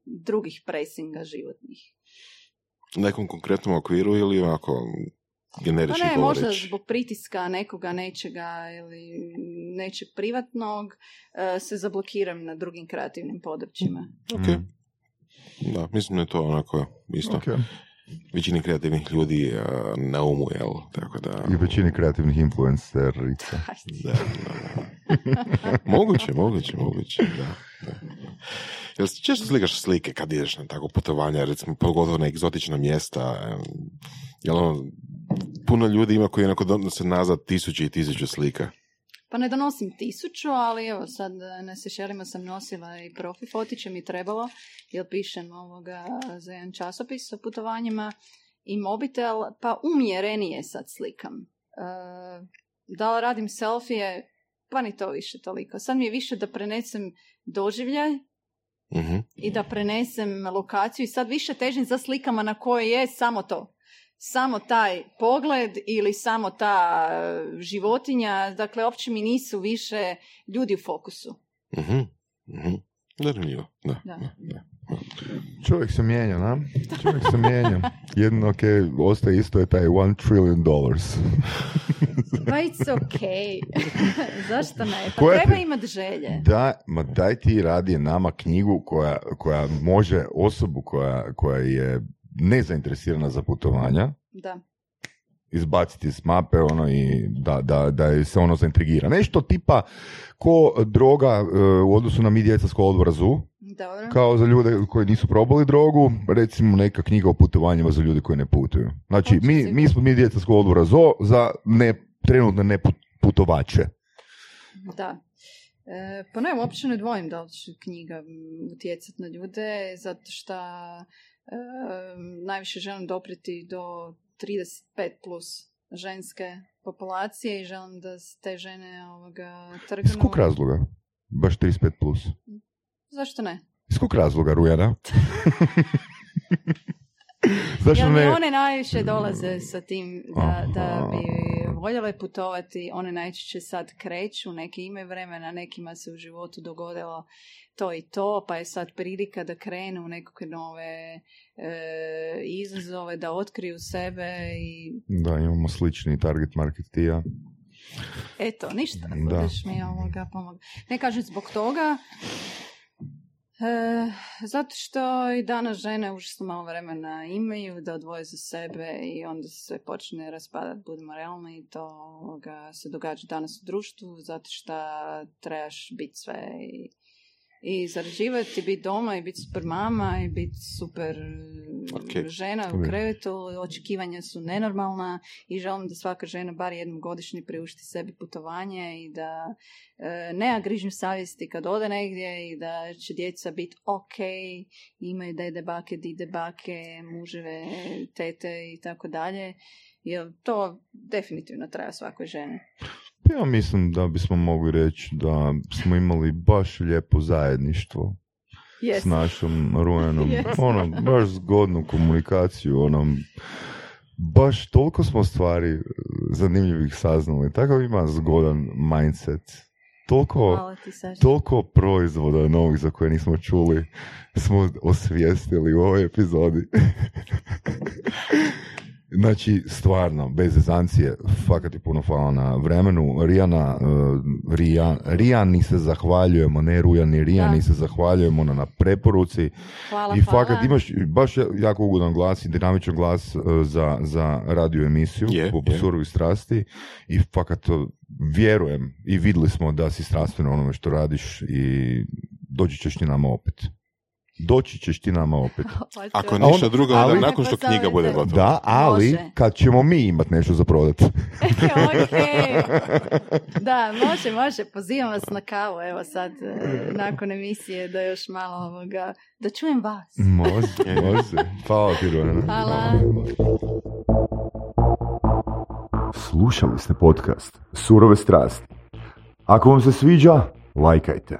drugih presinga životnih. U nekom konkretnom okviru ili onako generički Pa ne, možda govoreći. zbog pritiska nekoga, nečega ili nečeg privatnog e, se zablokiram na drugim kreativnim područjima. Ok. Mm. Da, mislim da je to onako isto. Ok. Većini kreativnih ljudi a, na umu, jel? Tako da... I većini kreativnih influencerica. *laughs* Da, da, da. *laughs* moguće, moguće, moguće, da. da. Jel si često slikaš slike kad ideš na tako putovanja, recimo pogotovo na egzotična mjesta? Jel ono, puno ljudi ima koji onako donose nazad tisuće i tisuće slika. Pa ne donosim tisuću, ali evo sad e, na Sešelima sam nosila i profi fotiće mi trebalo, jer pišem ovoga za jedan časopis o putovanjima i mobitel, pa umjerenije sad slikam. E, da li radim selfije? Pa ni to više toliko. Sad mi je više da prenesem doživljaj Mhm. i da prenesem lokaciju i sad više težim za slikama na koje je samo to. Samo taj pogled ili samo ta e, životinja, dakle, uopće mi nisu više ljudi u fokusu. Mhm. Mhm. Zanimljivo, da. Da. da, da. Čovjek se mijenja, na? Čovjek se mijenja. Jedno, ok, ostaje isto je taj one trillion dollars. Pa it's okay. *laughs* Zašto ne? Pa Koja treba ti- imati želje. Da, ma daj ti radi nama knjigu koja, koja može osobu koja, koja je nezainteresirana za putovanja Da. izbaciti iz mape ono i da, da, da se ono zaintrigira. Nešto tipa ko droga e, u odnosu na mi djeca s odbora ZU, Dobro. kao za ljude koji nisu probali drogu, recimo neka knjiga o putovanjima za ljude koji ne putuju. Znači, mi, mi smo mi djeca s odbora ZO za ne, trenutno ne put- putovače. Da. E, pa ne, uopće ne dvojim da li će knjiga utjecati na ljude, zato što najviše želim dopriti do 35 plus ženske populacije i želim da te žene ovoga trgnu. Iz kog razloga? Baš 35+. Plus. Zašto ne? Iz kog razloga, Rujana? *laughs* *laughs* Zašto ne? one najviše dolaze sa tim da, da bi voljele putovati, one najčešće sad kreću, neki imaju vremena, nekima se u životu dogodilo to i to, pa je sad prilika da krenu u nekakve nove e, izazove, da otkriju sebe i Da, imamo slični target market ti i ja. eto, ništa, Da. budeš mi ovoga pomog. Ne kažem zbog toga, E, zato što i danas žene užasno malo vremena imaju da odvoje za sebe i onda se počne raspadati, budemo realni, i to ovoga, se događa danas u društvu zato što trebaš biti sve i, i zarađivati, biti doma i biti super mama i biti super Ok. žena u krevetu, očekivanja su nenormalna i želim da svaka žena bar jednom godišnje priušti sebi putovanje i da e, nema grižnju savjesti kad ode negdje i da će djeca biti ok, imaju dede bake, dide bake, muževe, tete i tako dalje. Jer to definitivno treba svakoj ženi. Ja mislim da bismo mogli reći da smo imali baš lijepo zajedništvo s Yes. našom Rujanom. *laughs* Jesmo. Ono, baš zgodnu komunikaciju, ono, baš toliko smo stvari e, zanimljivih saznali. Takav ima zgodan mindset. Toliko, toliko proizvoda novih za koje nismo čuli smo osvijestili u ovoj epizodi. *laughs* Znači, stvarno, bez zezancije, fakat ti puno hvala na vremenu. Rijana, uh, Rija, Rijani se zahvaljujemo, ne Rujani, Rijani Da. se zahvaljujemo na, na preporuci. Hvala, I hvala. fakat imaš baš jako ugodan glas i dinamičan glas uh, za, za radio emisiju Je, po surovi strasti i fakat uh, vjerujem i vidjeli smo da si strastveno u onome što radiš i doći ćeš ti nama opet. Doći ćeš ti nama opet. *laughs* Pa Ako ništa onda- drugo, ali- onda nakon što knjiga bude gotova. Da, ali Može. kad ćemo mi imat nešto za prodat. *laughs* *laughs* Da, može, može. Pozivam vas na kavu, evo sad, e, nakon emisije, da još malo ovoga, da čujem vas. može, može. Hvala ti, Rojana. Hvala. Slušali ste podcast Surove strasti. Ako vam se sviđa, lajkajte.